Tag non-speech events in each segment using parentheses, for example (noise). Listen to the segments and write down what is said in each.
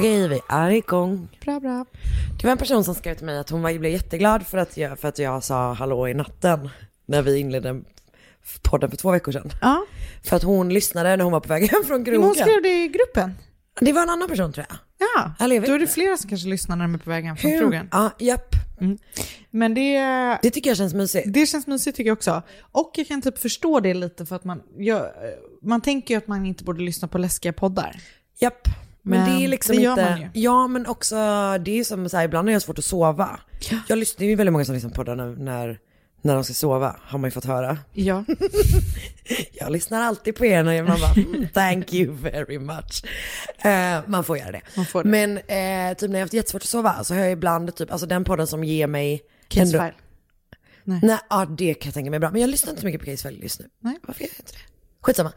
Okej, vi är igång. Bra, bra. Det var en person som skrev till mig att hon var, blev jätteglad för att, jag, för att jag sa hallå i natten när vi inledde podden för två veckor sedan. Ja, För att hon lyssnade när hon var på väg hem från men hon krogen. skrev det i gruppen. Det var en annan person tror jag. Ja, Eller jag då är det flera som kanske lyssnar när de är på väg hem från krogen. Ja, japp. Men det, Det tycker jag känns mysigt. det känns mysigt tycker jag också. Och jag kan typ förstå det lite för att man, jag, man tänker ju att man inte borde lyssna på läskiga poddar. Japp. Men, Men det är liksom det inte... man ju. Ja, men också det är som så här, ibland har jag svårt att sova. Jag lyssnar, det är ju väldigt många som lyssnar på det när, när, när de ska sova, har man ju fått höra. Ja. (laughs) Jag lyssnar alltid på er när man bara, "Mm, thank you very much. Eh, man får göra det. Man får det. Men eh, typ när jag har haft jättesvårt att sova så har jag ibland typ, alltså den podden som ger mig Case ändå-. Nej. Nej, ja det kan jag tänka mig bra. Men jag lyssnar inte så mycket på Case File just nu. Nej. Varför Skitsamma.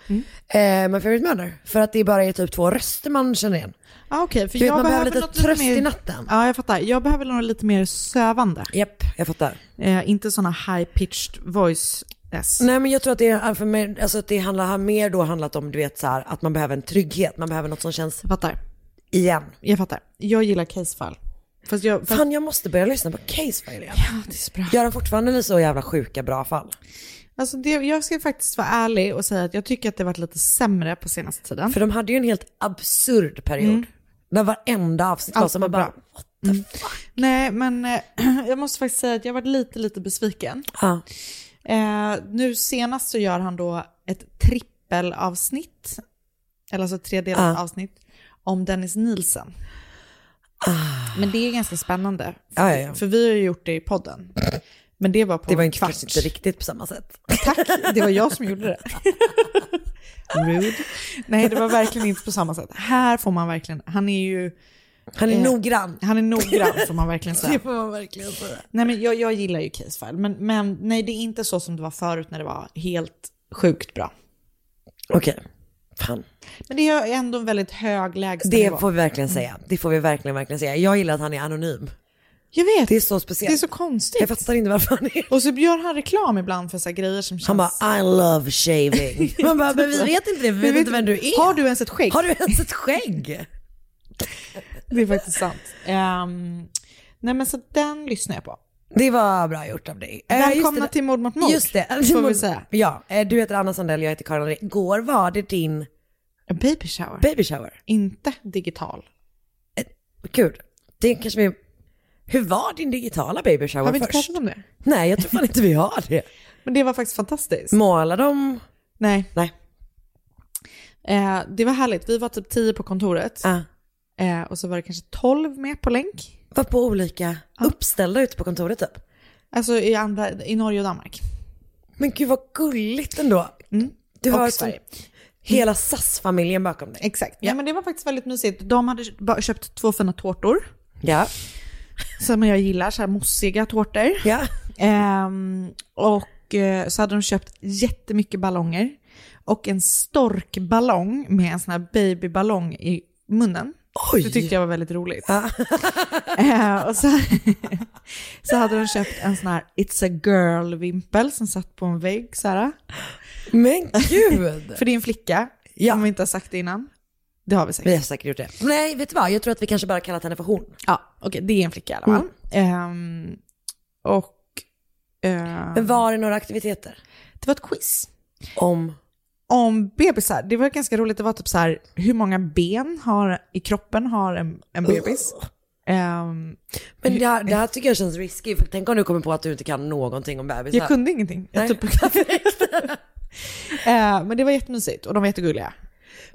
Eh, My Favorite Murder. För att det bara är typ två röster man känner igen. Ja, okej. för Du vet, jag man behöver lite något tröst mer... i natten. Ja, jag fattar. Jag behöver nog lite mer sövande. Japp, jag fattar. Eh, inte sådana high-pitched voices. Nej men jag tror att det, är, för mig, alltså att det handlar, har mer då handlat om du vet så här, att man behöver en trygghet, man behöver något som känns Jag fattar. igen. Jag fattar. Jag gillar casefile. Fast jag... Fast... Fan jag måste börja lyssna på Case File igen. Ja, det är så bra. Gör de fortfarande så jävla sjuka bra fall? Alltså det, jag ska faktiskt vara ärlig och säga att jag tycker att det varit lite sämre på senaste tiden. För de hade ju en helt absurd period. Där varenda avsnitt var Mm. Som man bara, bra. Mm. Nej, men eh, (clears throat) jag måste faktiskt säga att jag varit lite, lite besviken. ja. Eh, nu senast så gör han då ett trippelavsnitt, eller alltså tredelat Ja. avsnitt, om Dennis Nielsen. Men det är ganska spännande. För, Ah. Ja, ja. för vi har ju gjort det i podden. Men det var på Det var en kvart. inte riktigt på samma sätt. Tack, det var jag som gjorde det. (laughs) Rude. Nej, det var verkligen inte på samma sätt. Här får man verkligen, han är ju, Han är Eh, noggrann. han är noggrann får man verkligen säga. (laughs) Det får man verkligen säga. Nej men jag, jag gillar ju Casefile, men, men nej det är inte så som det var förut när det var helt sjukt bra. Okej, fan. Men det är ändå en väldigt hög lägstanivå. Det får vi verkligen säga. Det får vi verkligen, verkligen säga. Jag gillar att han är anonym. Jag vet, Det är så speciellt. det är så konstigt. Jag fattar inte varför han är... Och så gör han reklam ibland för så här grejer som känns... Han bara, I love shaving. (laughs) Man bara, men vi vet inte det, vi vet, inte vem du är. Har du ens ett skägg? Har du ens ett skägg? Det är faktiskt sant. Ehm, nej men så den lyssnar jag på. Det var bra gjort av dig. Eh, Välkomna till Mord mot mord. Just det. Får vi säga. Ja, eh, du heter Anna Sandell, jag heter Karin. Igår var det din A baby shower. baby shower. Inte digital. Gud, det kanske vi... Hur var din digitala baby shower Har vi inte först? pratat om det? Nej, jag tror fan inte vi har det. (laughs) Men det var faktiskt fantastiskt. Målar de? Nej, Nej. eh, det var härligt. Vi var typ tio på kontoret. Ah. Eh, och så var det kanske tolv med på länk. Var på olika, uppställda ute på kontoret typ. Alltså i, andra, i Norge och Danmark. Men gud vad gulligt ändå. Du Och har Sverige. som, hela SAS-familjen bakom dig. Exakt. Ja. men det var faktiskt väldigt mysigt. De hade köpt två fina tårtor. Ja. Som jag gillar, så här mossiga tårtor. Ja. Ehm, och eh, så hade de köpt jättemycket ballonger. Och en storkballong med en sån här babyballong i munnen. Oj. Det tyckte jag var väldigt roligt. Ja. (laughs) Eh, och så, (laughs) så hade de köpt en sån här It's a girl-vimpel som satt på en vägg så här. Men gud! (laughs) För det är en flicka, Ja. om vi inte har sagt det innan. Det har vi sagt. Vi har säkert gjort det. Nej, vet du vad? Jag tror att vi kanske bara kallat henne för hon. Ja, okej, det är en flicka i alla fall. Ehm, och ehm, Men var det några aktiviteter? det var ett quiz Om... om bebisar. Det var ganska roligt, det var typ så här, hur många ben har, i kroppen har en, en bebis? Ehm, Men det här, det här tycker jag känns risky, för tänk om du kommer på att du inte kan någonting om bebisar. jag kunde ingenting. Jag typ, (laughs) (laughs) Eh, men det var jättemysigt och de var jättegulliga.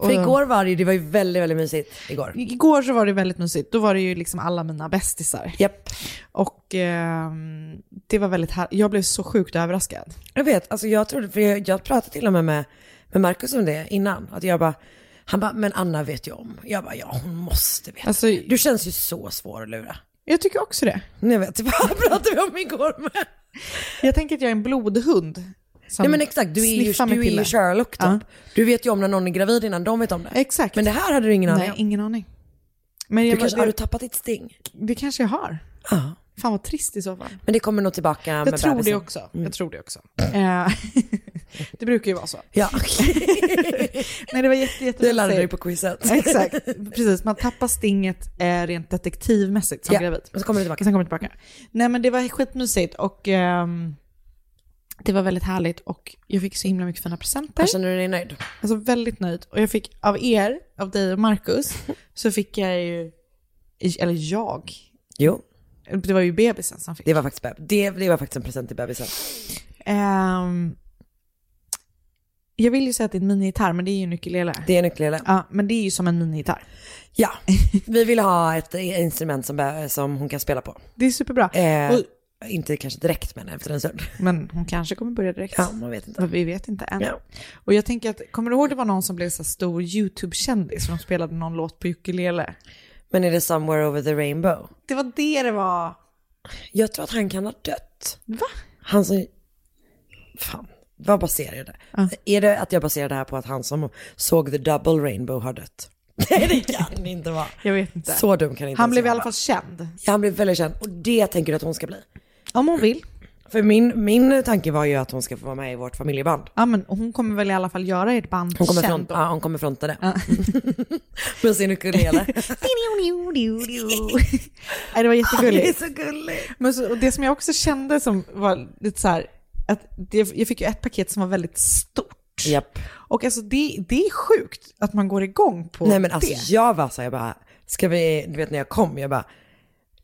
För igår var det ju, det var ju väldigt, väldigt mysigt igår. Igår så var det väldigt mysigt. Då var det ju liksom alla mina bästisar. Japp. Och ehm, det var väldigt här. Jag blev så sjukt överraskad. Jag vet, alltså jag trodde, för jag, jag pratade till och med med, med Markus om det innan. Att jag bara, han bara, men Anna vet ju om. Jag bara, ja hon måste veta. Alltså, Du känns ju så svår att lura. jag tycker också det. Jag vet, (laughs) vad pratade vi om igår med? Jag tänker att jag är en blodhund. Nej men exakt, du är ju, med du är ju. Sherlock typ. Ja. Du vet ju om när någon är gravid innan de vet om det. Exakt. Men det här hade du ingen aning Nej, om. ingen aning. Men Du jag, kanske, det, har du tappat ditt sting? det kanske jag har. Ja. Fan vad trist i så fall. Men det kommer nog tillbaka med Jag tror det bebisen. också. Jag tror det också. Eh, (laughs) det brukar ju vara så. Ja, (laughs) Nej, det var jätte, jätte det lärde du dig på quizet. (laughs) Exakt, precis. Man tappar stinget eh, rent detektivmässigt som Ja, gravid. och så kommer det tillbaka. Sen kommer det tillbaka. Nej men det var skitmysigt och ehm, det var väldigt härligt och jag fick så himla mycket fina presenter. Jag känner du dig nöjd? Alltså väldigt nöjd. Och jag fick av er, av dig och Marcus, (laughs) så fick jag ju, eller jag, Jo, det var ju bebisen som fick. det var faktiskt, det, det var faktiskt en present till bebisen. Ehm, jag vill ju säga att det är en minigitarr, men det är ju en ukulele. Det är en ukulele. Ja, men det är ju som en minigitarr. Ja, vi vill ha ett instrument som, som hon kan spela på. Det är superbra. Eh, Och, inte kanske direkt men efter en stund. men hon kanske kommer börja direkt. Ja, man vet inte. Men vi vet inte än. Ja. Och jag tänker att, kommer du ihåg det var någon som blev så stor YouTube-kändis de spelade någon låt på ukulele? Men är det Somewhere Over the Rainbow? Det var det det var. Jag tror att han kan ha dött. Va? Han som... Fan, vad baserar jag det? Ja. Är det att jag baserar det här på att han som såg The Double Rainbow har dött? (laughs) Nej det kan det inte vara. Jag vet inte. Så dum kan det inte Han blev i alla fall känd. Ja, han blev väldigt känd och det tänker du att hon ska bli. Om hon vill. För min, min tanke var ju att hon ska få vara med i vårt familjeband. Ja men hon kommer väl i alla fall göra ert band Hon kommer, känd front, ja, hon kommer fronta det. (laughs) Med sin ukulele. (laughs) Nej, det var jättegulligt. så gulligt. Men så, och det som jag också kände som var lite så här, att det, jag fick ju ett paket som var väldigt stort. Japp. Och alltså det, det är sjukt att man går igång på Nej men alltså det. jag var så jag bara, ska vi, du vet när jag kom, jag bara,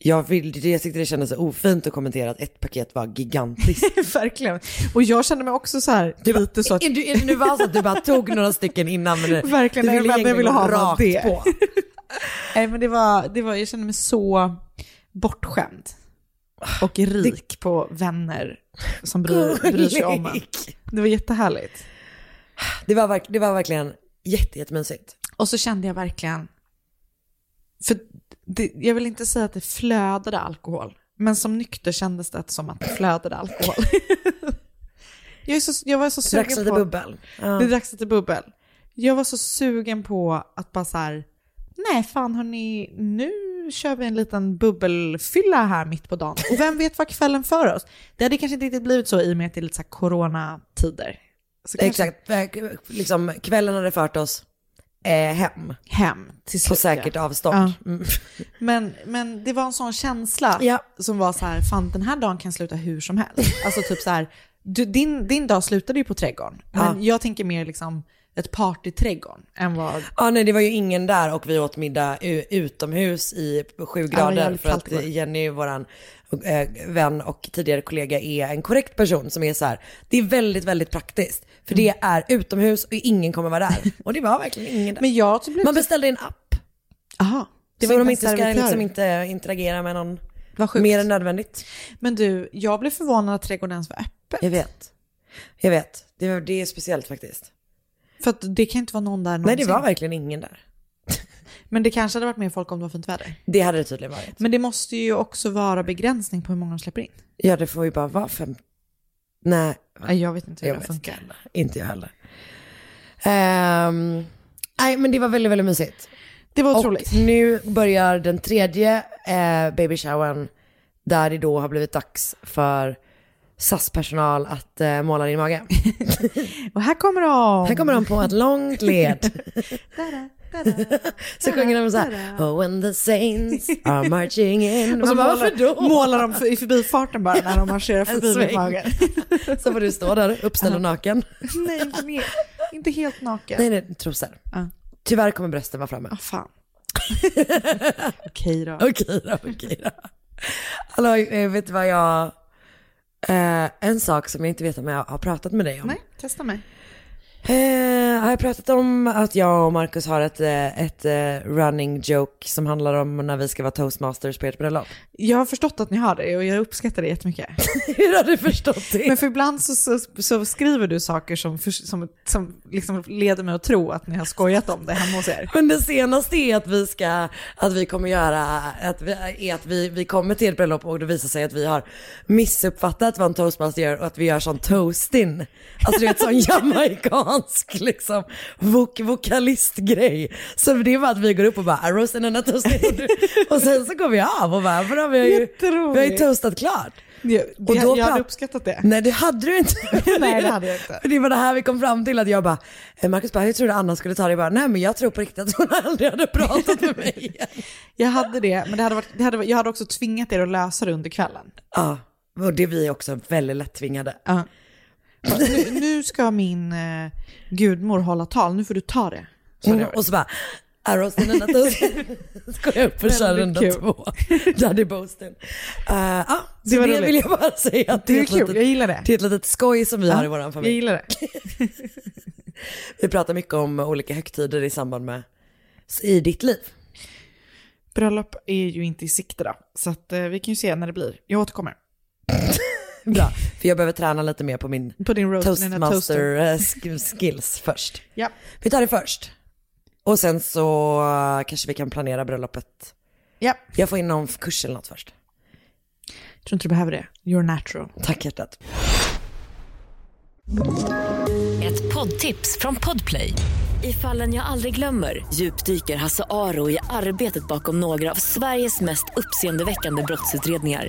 jag, vill, jag tyckte det kändes så ofint att kommentera att ett paket var gigantiskt. (laughs) Verkligen. Och jag kände mig också så här, Du bara, lite så att, är du, är det nu var så att du bara tog några stycken innan men det, (laughs) Verkligen, du men jag egentligen ville ha rakt det. på. (laughs) nej men det var, det var, jag kände mig så bortskämd. Och rik på vänner som bryr, bryr sig om en. Det var jättehärligt. Det var, verk, det var verkligen jätte, jättemysigt. Och så kände jag verkligen, för det, jag vill inte säga att det flödade alkohol, men som nykter kändes det som att det flödade alkohol. (laughs) jag, så, jag var så Drack sugen lite på... bubbel. Ja. Det dracks lite bubbel. Jag var så sugen på att bara så här, nej fan hörni, nu kör vi en liten bubbelfylla här mitt på dagen. Och vem vet vad kvällen för oss? Det hade kanske inte riktigt blivit så i och med att det är lite så här coronatider. Så kanske Exakt, liksom kvällen hade fört oss eh, hem Hem till på slut. säkert ja. avstånd. Ja. Mm. (laughs) Men, men det var en sån känsla Ja. som var så här, fan den här dagen kan sluta hur som helst. Alltså typ så här, du, din, din dag slutade ju på trädgården. Men jag tänker mer liksom ett partyträdgården än vad... Ja nej det var ju ingen där och vi åt middag utomhus i sju grader jävligt för att igår. Jenny, våran eh, vän och tidigare kollega är en korrekt person som är så här. det är väldigt väldigt praktiskt för det är utomhus och ingen kommer vara där (laughs) och det var verkligen ingen där. Men jag typ blev... Man beställde en app Aha, det så var de inte ska liksom inte interagera med någon mer än nödvändigt. Men du, jag blev förvånad att trädgården ens var öppen. Jag vet. Jag vet. Det, det är speciellt faktiskt. För att det kan inte vara någon där Nej någonsin. det var verkligen ingen där. (laughs) Men det kanske hade varit mer folk om det var fint väder. Det hade det tydligen varit. Men det måste ju också vara begränsning på hur många de släpper in. Ja det får ju bara vara fem... Nej, Nej, jag vet inte hur Jag det inte funkar. heller. Inte jag heller. Ehm, nej men det var väldigt, väldigt mysigt. Det var Och otroligt. nu börjar den tredje eh, baby showern där det då har blivit dags för SAS-personal att uh, måla din mage. (laughs) Och här kommer de! Här kommer de på ett långt led. (laughs) (laughs) Så sjunger de så här, oh when the saints are marching in. Och så bara, varför då? målar de för, i förbifarten bara när de marscherar förbi min mage. Så får du stå där uppställd och naken. Nej, inte, mer, inte helt naken. Nej, nej, trosor. Ja. Tyvärr kommer brösten vara framme. Ah, fan. Okej då. Okej då, okej då. Hallå, eh, vet du vad jag... Eh, en sak som jag inte vet om jag har pratat med dig om. Nej, testa mig. Eh, har jag pratat om att jag och Marcus har ett, eh, ett eh, running joke som handlar om när vi ska vara toastmasters på ert bröllop? Jag har förstått att ni har det och jag uppskattar det jättemycket. (laughs) Hur har du förstått det? Men för ibland så, så, så skriver du saker som, som, som liksom leder mig att tro att ni har skojat om det hemma hos er. Men det senaste är att vi ska, att vi kommer göra, att vi, är att vi, vi kommer till ett bröllop och det visar sig att vi har missuppfattat vad en toastmaster gör och att vi gör sån toastin. Alltså du vet sån (laughs) jamaicansk liksom vok vokalistgrej. Så det är bara att vi går upp och bara "I roasted and I toasted och, du, och sen så går vi av och bara, för då har vi, ju, vi har ju toastat klart. Jag, Och då jag hade uppskattat det. Nej det hade du inte. (laughs) Nej, det hade jag inte. Det var det här vi kom fram till att jag bara, eh, Marcus bara, jag trodde Anna skulle ta det. Jag bara, nej men jag tror på riktigt att hon aldrig hade pratat med mig igen. (laughs) Jag hade det, men det hade varit, det hade, jag hade också tvingat er att lösa det under kvällen. Ja, och det är vi också väldigt lättvingade. Ja. Nu, nu ska min eh, gudmor hålla tal, nu får du ta det. Så det Mm, och så bara, Arrows in another Så går jag upp och kör Väldigt runda kul. två. Daddy Boastin. Uh, ja, så Det det, var roligt. vill jag bara säga. att Det är ett kul, litet- jag gillar det. Det är ett litet skoj som vi har i våran Jag familj. gillar det. (laughs) Vi pratar mycket om olika högtider i samband med, i ditt liv. Bröllop är ju inte i sikte då, så att, eh, vi kan ju se när det blir. Jag återkommer. (laughs) Bra, (laughs) för jag behöver träna lite mer på min På din roast, toastmaster sk- (laughs) skills först. Ja. Vi tar det först. Och sen så eh, kanske vi kan planera bröllopet. ja, Jag får in någon kurs eller något först. jag tror inte du behöver det. You're natural. Tack hjärtat. Ett poddtips från Podplay. I fallen jag aldrig glömmer djupdyker Hasse Aro i arbetet bakom några av Sveriges mest uppseendeväckande brottsutredningar.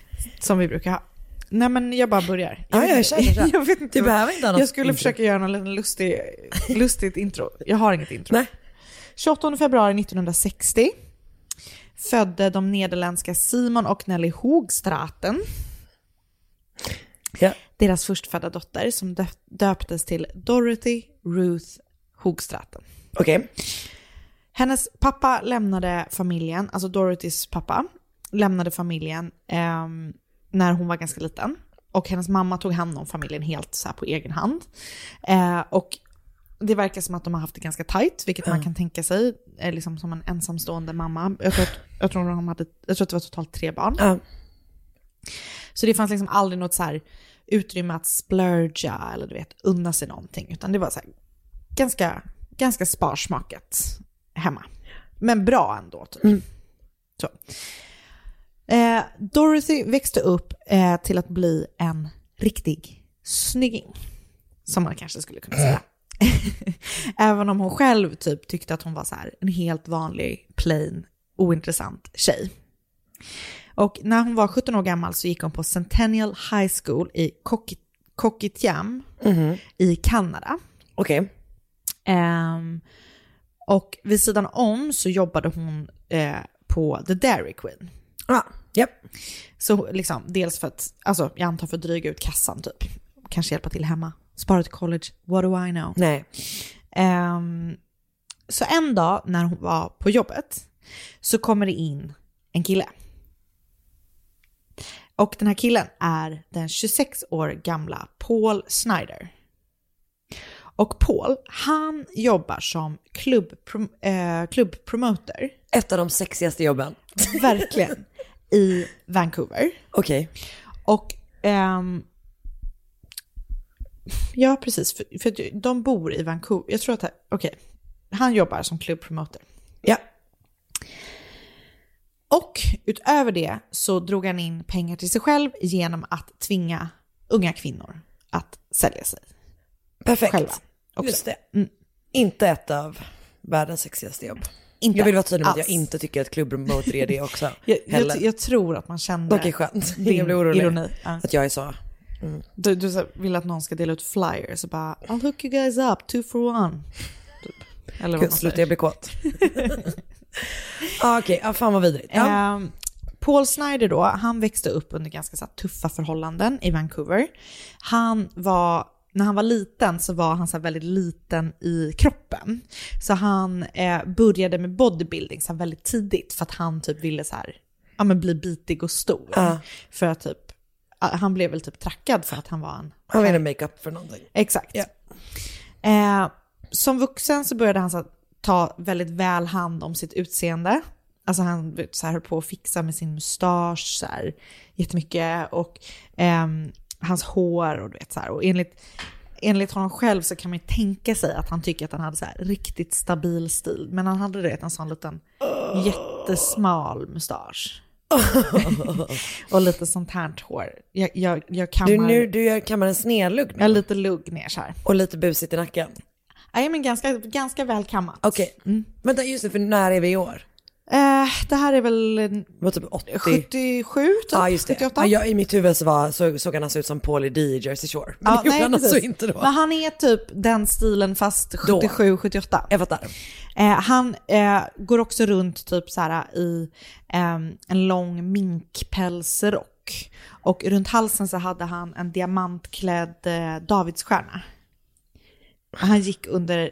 som vi brukar ha. Nej men jag bara börjar. Ja, ja, kör, kör, kör. (laughs) jag vet inte. Du behöver inte ha något Jag skulle intro. försöka göra någon liten lustig, lustigt intro. Jag har inget intro. Nej. 28 februari 1960 födde de nederländska Simon och Nelly Hoogstraten Ja. deras förstfödda dotter som dö- döptes till Dorothy Ruth Hoogstraten. Okej. Hennes pappa lämnade familjen, alltså Dorothys pappa, lämnade familjen ehm, när hon var ganska liten. Och hennes mamma tog hand om familjen helt så på egen hand. Eh, och det verkar som att de har haft det ganska tajt, vilket man kan tänka sig, eh, liksom som en ensamstående mamma. Jag tror, att, jag, tror de hade, jag tror att det var totalt tre barn. Ja. Så det fanns liksom aldrig något så här utrymme att splurga eller du vet, unna sig någonting. Utan det var så ganska, ganska sparsmakat hemma. Men bra ändå typ. Så. Eh, Dorothy växte upp eh, till att bli en riktig snygging. Som man kanske skulle kunna säga. (laughs) Även om hon själv typ tyckte att hon var så här en helt vanlig, plain, ointressant tjej. Och när hon var 17 år gammal så gick hon på Centennial High School i Coquit- Coquitlam i Kanada. Okej. Ehm, och vid sidan om så jobbade hon eh, på The Dairy Queen. Ja. Japp. Så liksom, dels för att, alltså jag antar för att dryga ut kassan typ. Kanske hjälpa till hemma. Spara till college, what do I know? Nej. Ehm, så en dag när hon var på jobbet så kommer det in en kille. Och den här killen är den 26 år gamla Paul Snyder. Och Paul, han jobbar som klubbprom- eh, klubbpromoter, Ett av de sexigaste jobben. verkligen, i Vancouver. Okej. Och ehm, Ja, precis. För, för de bor i Vancouver. Jag tror att, okej, han jobbar som klubbpromoter. Ja. Och utöver det så drog han in pengar till sig själv genom att tvinga unga kvinnor att sälja sig. Perfekt. Själva också. Just det. Mm. Inte ett av världens sexigaste jobb. Inte jag vill vara tydlig med att jag inte tycker att klubbpromoter är det också. (laughs) Jag, jag, jag tror att man kände Okej, skönt. Ingen blir orolig. ironi. Ja. Att jag är så. Du, du så vill att någon ska dela ut flyers och bara I'll hook you guys up, two for one. Typ. Eller vad Gud, sluta jag blir kåt. (laughs) ah, Okej, ah, fan vad vidrigt. Ja. Ehm, Paul Snyder då, han växte upp under ganska så tuffa förhållanden i Vancouver. Han var, när han var liten så var han så här, väldigt liten i kroppen. Så han eh, började med bodybuilding så här, väldigt tidigt för att han typ ville så här, ja, men bli bitig och stor. Ja. För att typ, han blev väl typ trackad för att han var en Han ville makeup för någonting. Exakt. Ja. Eh, som vuxen så började han så att ta väldigt väl hand om sitt utseende. Alltså han så här, höll på att fixa med sin mustasch så här, jättemycket och ehm, hans hår och du vet så här. Och enligt, enligt honom själv så kan man ju tänka sig att han tycker att han hade så riktigt stabil stil. Men han hade det en sån liten jättesmal mustasch. (laughs) och lite sånt här hår. Jag, jag, jag kammar, Du, nu, du gör kammaren snedlugg har lite lugg ner så här. Och lite busigt i nacken. Nej men ganska, ganska väl kammat. Okej, vänta just det, för när är vi i år? Eh, det här är väl var typ 80. 77 typ? Ja just det. 78? Ja, jag, I mitt huvud så var, så, såg han alltså ut som Paul D i Jersey Shore. Men gjorde nej, han alltså inte då. Men han är typ den stilen fast 77, 78. Jag fattar. Eh, han eh, går också runt typ så här i ehm, en lång minkpälsrock. Och runt halsen så hade han en diamantklädd eh, Davidsstjärna. Han gick under...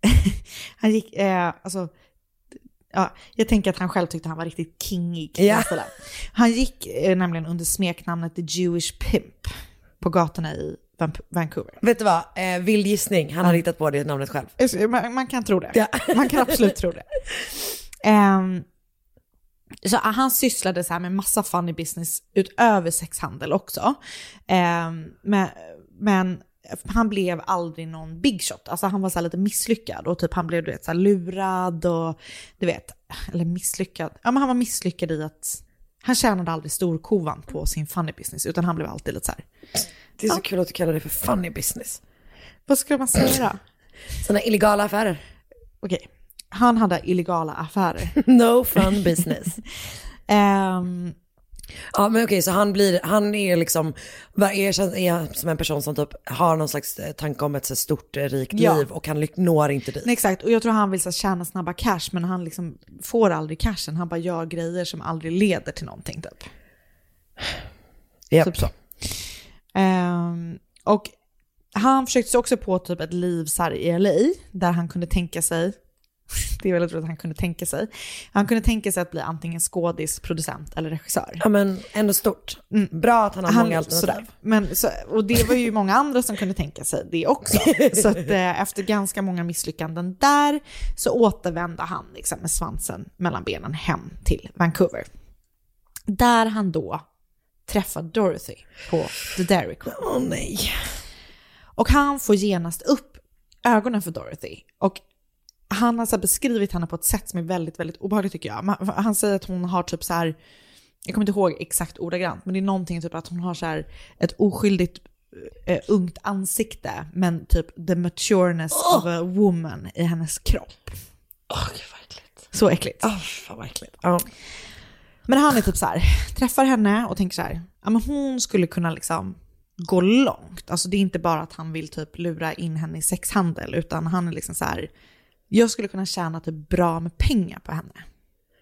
(laughs) han gick, eh, alltså... Ja, jag tänker att han själv tyckte han var riktigt kingig. Ja. Han gick eh, nämligen under smeknamnet The Jewish Pimp på gatorna i Van- Vancouver. Vet du vad, eh, vild gissning, han har hittat på det namnet själv. Man, man kan tro det. Ja. Man kan absolut tro det. (laughs) Ehm, så han sysslade så här med massa funny business utöver sexhandel också. Ehm, men, men han blev aldrig någon big shot. Alltså han var så lite misslyckad och typ han blev du vet, så lurad och du vet, eller misslyckad. Ja men han var misslyckad i att han tjänade aldrig storkovan på sin funny business utan han blev alltid lite så här. Det är så kul att du kallar det för funny business. Vad ska man säga då? Sådana illegala affärer. Okej, han hade illegala affärer. (laughs) No fun business. (laughs) Ehm, Ja men okej, så han blir, han är liksom, vad är, som en person som typ har någon slags eh, tanke om ett så stort eh, rikt Ja. liv och han når inte dit. Nej, exakt, och jag tror han vill så här, tjäna snabba cash men han liksom får aldrig cashen. Han bara gör grejer som aldrig leder till någonting typ. Japp. Typ så. Ehm, och han försökte sig också på typ ett liv så i LA där han kunde tänka sig, (laughs) det är väldigt roligt att han kunde tänka sig, han kunde tänka sig att bli antingen skådis, producent eller regissör. Ja men ändå stort. Bra att han har många alternativ. sådär. Men, så, och det var ju många andra som kunde tänka sig det också. (laughs) Så att, eh, efter ganska många misslyckanden där så återvände han liksom, med svansen mellan benen hem till Vancouver. Där han då träffade Dorothy på The Dairy Queen. Åh nej. Och han får genast upp ögonen för Dorothy. Och han har så beskrivit henne på ett sätt som är väldigt, väldigt obehagligt tycker jag. Han säger att hon har typ så här, jag kommer inte ihåg exakt ordagrant, men det är någonting typ att hon har så här ett oskyldigt eh, ungt ansikte, men typ the matureness of a woman i hennes kropp. Åh gud vad äckligt. Så äckligt. Åh fan vad äckligt. Ja. Men han är typ så här, träffar henne och tänker så här, ja men hon skulle kunna liksom gå långt. Alltså det är inte bara att han vill typ lura in henne i sexhandel, utan han är liksom så här, jag skulle kunna tjäna typ bra med pengar på henne.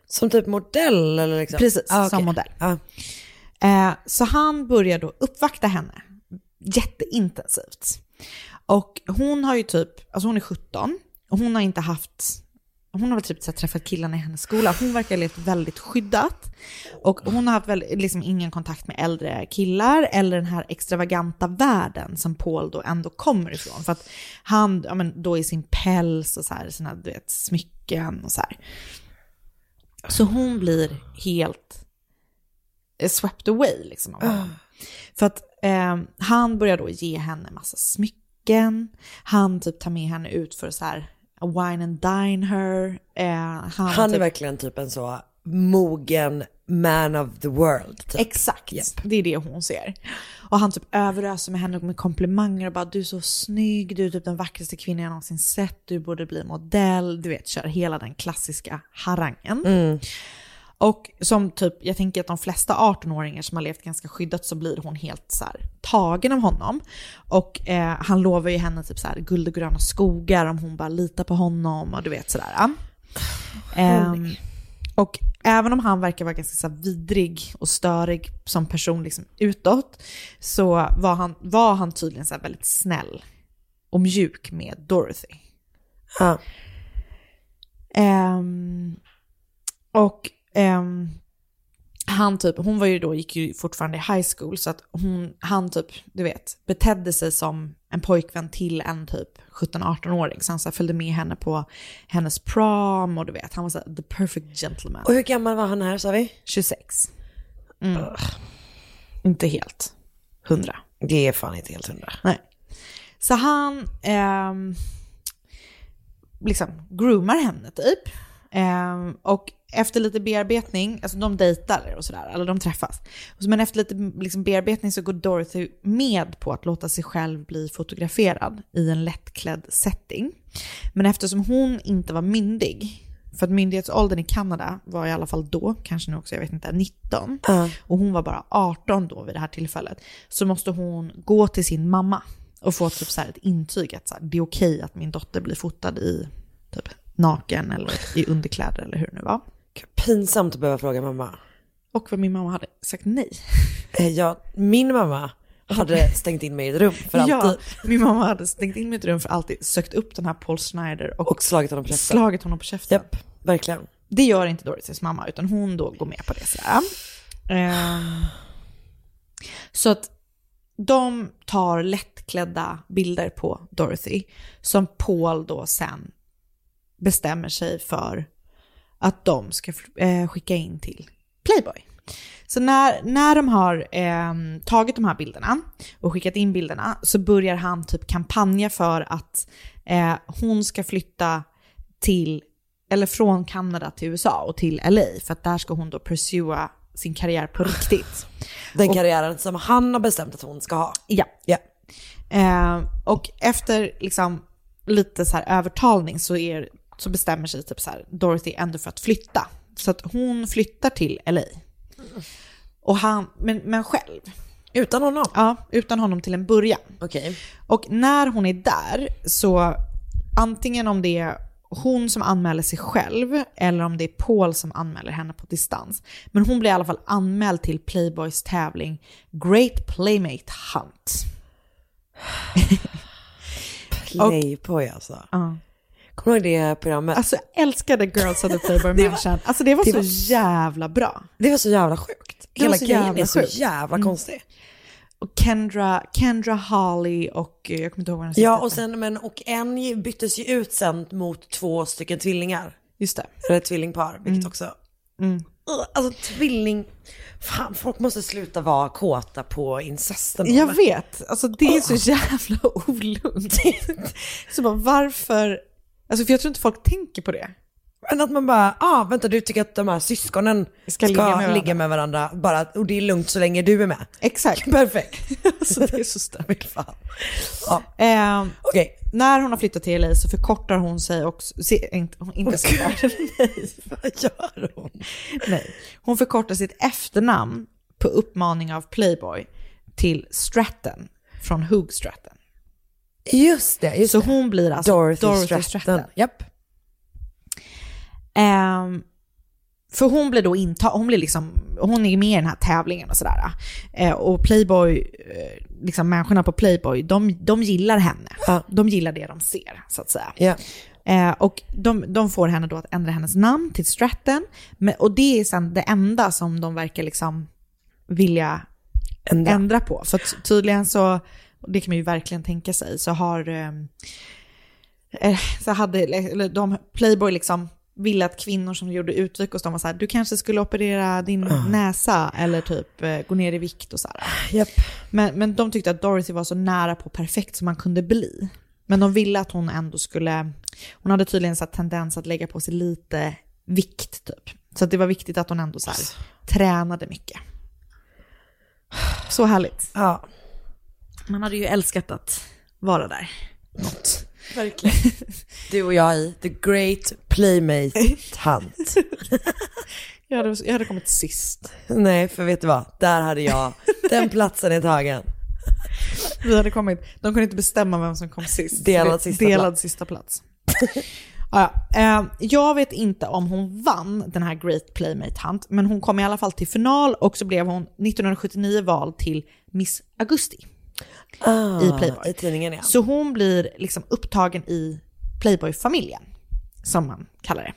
Som typ modell eller liksom? Precis, Ah, okej. som modell. Ja. Eh, så han börjar då uppvakta henne jätteintensivt. Och hon har ju typ, alltså hon är 17, och hon har inte haft, hon har väl typ så träffat killarna i hennes skola. Hon verkar ha levt väldigt skyddat. Och hon har haft väl, liksom ingen kontakt med äldre killar eller den här extravaganta världen som Paul då ändå kommer ifrån. För att han, ja men då i sin päls och så här, sina du vet, smycken och så här. Så hon blir helt swept away liksom av honom. För att eh, han börjar då ge henne massa smycken, han typ tar med henne ut för så här wine and dine her. Eh, han Han är typ, verkligen typ en så mogen man of the world. Typ. Exakt, det är det hon ser. Och han typ överöser med henne med komplimanger och bara du är så snygg, du är typ den vackraste kvinnan jag någonsin sett, du borde bli modell, du vet kör hela den klassiska harangen. Och som typ, jag tänker att de flesta 18-åringar som har levt ganska skyddat så blir hon helt så här, tagen av honom. Och eh, han lovar ju henne typ så här guld och gröna skogar om hon bara litar på honom och du vet sådär. Ehm, och även om han verkar vara ganska så vidrig och störig som person liksom utåt så var han, var han tydligen så väldigt snäll och mjuk med Dorothy. Ja. Ehm, och ehm, han typ, hon var ju då, gick ju fortfarande i high school så att hon, han typ, du vet, betedde sig som en pojkvän till en typ 17-18-åring. Så han så här, följde med henne på hennes prom och du vet, han var så här, the perfect gentleman. Och hur gammal var han här sa vi? 26. Mm. Inte helt hundra. Det är fan inte helt hundra. Nej. Så han ehm, liksom groomar henne typ. Ehm, och efter lite bearbetning, alltså de dejtar och sådär, eller de träffas. Men efter lite liksom, bearbetning så går Dorothy med på att låta sig själv bli fotograferad i en lättklädd setting. Men eftersom hon inte var myndig, för att myndighetsåldern i Kanada var i alla fall då, kanske nu också, jag vet inte, 19. Och hon var bara 18 då vid det här tillfället. Så måste hon gå till sin mamma och få typ så här ett intyg att så här, det är okej att min dotter blir fotad i typ naken eller i underkläder eller hur det nu var. Pinsamt att behöva fråga mamma. Och vad min mamma hade sagt nej. Eh, Ja, min mamma hade stängt in mig i ett rum för alltid. Ja, min mamma hade stängt in mig i ett rum för alltid, sökt upp den här Paul Snyder och, Och slagit honom på käften. slagit honom på käften. Japp, verkligen. Det gör inte Dorothys mamma, utan hon då går med på det. Sådär. Ehm, så att de tar lättklädda bilder på Dorothy som Paul då sen bestämmer sig för att de ska eh, skicka in till Playboy. Så när, när de har eh, tagit de här bilderna och skickat in bilderna så börjar han typ kampanja för att eh, hon ska flytta till, eller från Kanada till USA och till LA för att där ska hon då pursua sin karriär på riktigt. (laughs) Den Och- karriären som han har bestämt att hon ska ha. Ja. Ja. Eh, och efter liksom lite så här övertalning så, är, så bestämmer sig typ så här Dorothy ändå för att flytta. Så att hon flyttar till LA. Och han, men, men själv. Utan honom? Ja, utan honom till en början. Okej. Och när hon är där så antingen om det är hon som anmäler sig själv eller om det är Paul som anmäler henne på distans. Men hon blir i alla fall anmäld till Playboys tävling Great Playmate Hunt. Playboy alltså. Ja. Kommer du ihåg det programmet? Alltså jag älskade Girls of the Playboy (laughs) Mansion. Alltså det var det så var- jävla bra. det var så jävla sjukt. Det Hela grejen är så jävla Mm. konstig. Och Kendra, Kendra Harley och eh, jag kommer inte ihåg vad den Ja, och, sen, men, och en byttes ju ut sen mot två stycken tvillingar. Just det. Eller tvillingpar, vilket också... Mm. Alltså tvilling... Fan, folk måste sluta vara kåta på incesten. Jag vet, alltså det är så jävla (laughs) olugnt. (laughs) så bara varför, alltså för jag tror inte folk tänker på det. Men att man bara, ah vänta du tycker att de här syskonen Ska ska, ligga med varandra. ligga med varandra, bara, och det är lugnt så länge du är med. Exakt. (laughs) Perfekt. (laughs) alltså det är så stört. Fan. Ja, Ehm, okej. när hon har flyttat till LA så förkortar hon sig också, se, inte, inte så där. (laughs) Vad gör hon? Nej. Hon förkortar sitt efternamn på uppmaning av Playboy till Stratton från Hugh Stratton. Just det, just Så det. hon blir alltså Dorothy, Dorothy, Stratton. Japp. Ehm, för hon blir då intagen, hon blir liksom, hon är med i den här tävlingen och sådär. Eh, och Playboy, eh, liksom människorna på Playboy, de, de gillar henne. Ja. De gillar det de ser, så att säga. Ja. Eh, och de, de får henne då att ändra hennes namn till Stratton. Men, och det är sen det enda som de verkar liksom vilja Ändra. ändra på. För tydligen så, och det kan man ju verkligen tänka sig, så har eh, eh, så hade eller de, Playboy liksom ville att kvinnor som gjorde utvik hos dem var så här, du kanske skulle operera din näsa eller typ eh, gå ner i vikt och så här. Japp. Men, men de tyckte att Dorothy var så nära på perfekt som man kunde bli. Men de ville att hon ändå skulle, hon hade tydligen så tendens att lägga på sig lite vikt typ. Så det var viktigt att hon ändå så här, tränade mycket. Så härligt. Ja, Man hade ju älskat att vara där. Något. verkligen. (laughs) Du och jag i The Great Playmate Hunt. (laughs) Jag hade, jag hade kommit sist. Nej, för vet du vad? Där hade jag, den platsen är tagen. Vi hade kommit, de kunde inte bestämma vem som kom sist. Delad sista Delad plats. sista plats. (laughs) ja, ja. Eh, jag vet inte om hon vann den här Great Playmate Hunt, men hon kom i alla fall till final och så blev hon 1979 vald till Miss Augusti. Ah, I Playboy. I tidningen ja. Så hon blir liksom upptagen i Playboy-familjen, som man kallar det.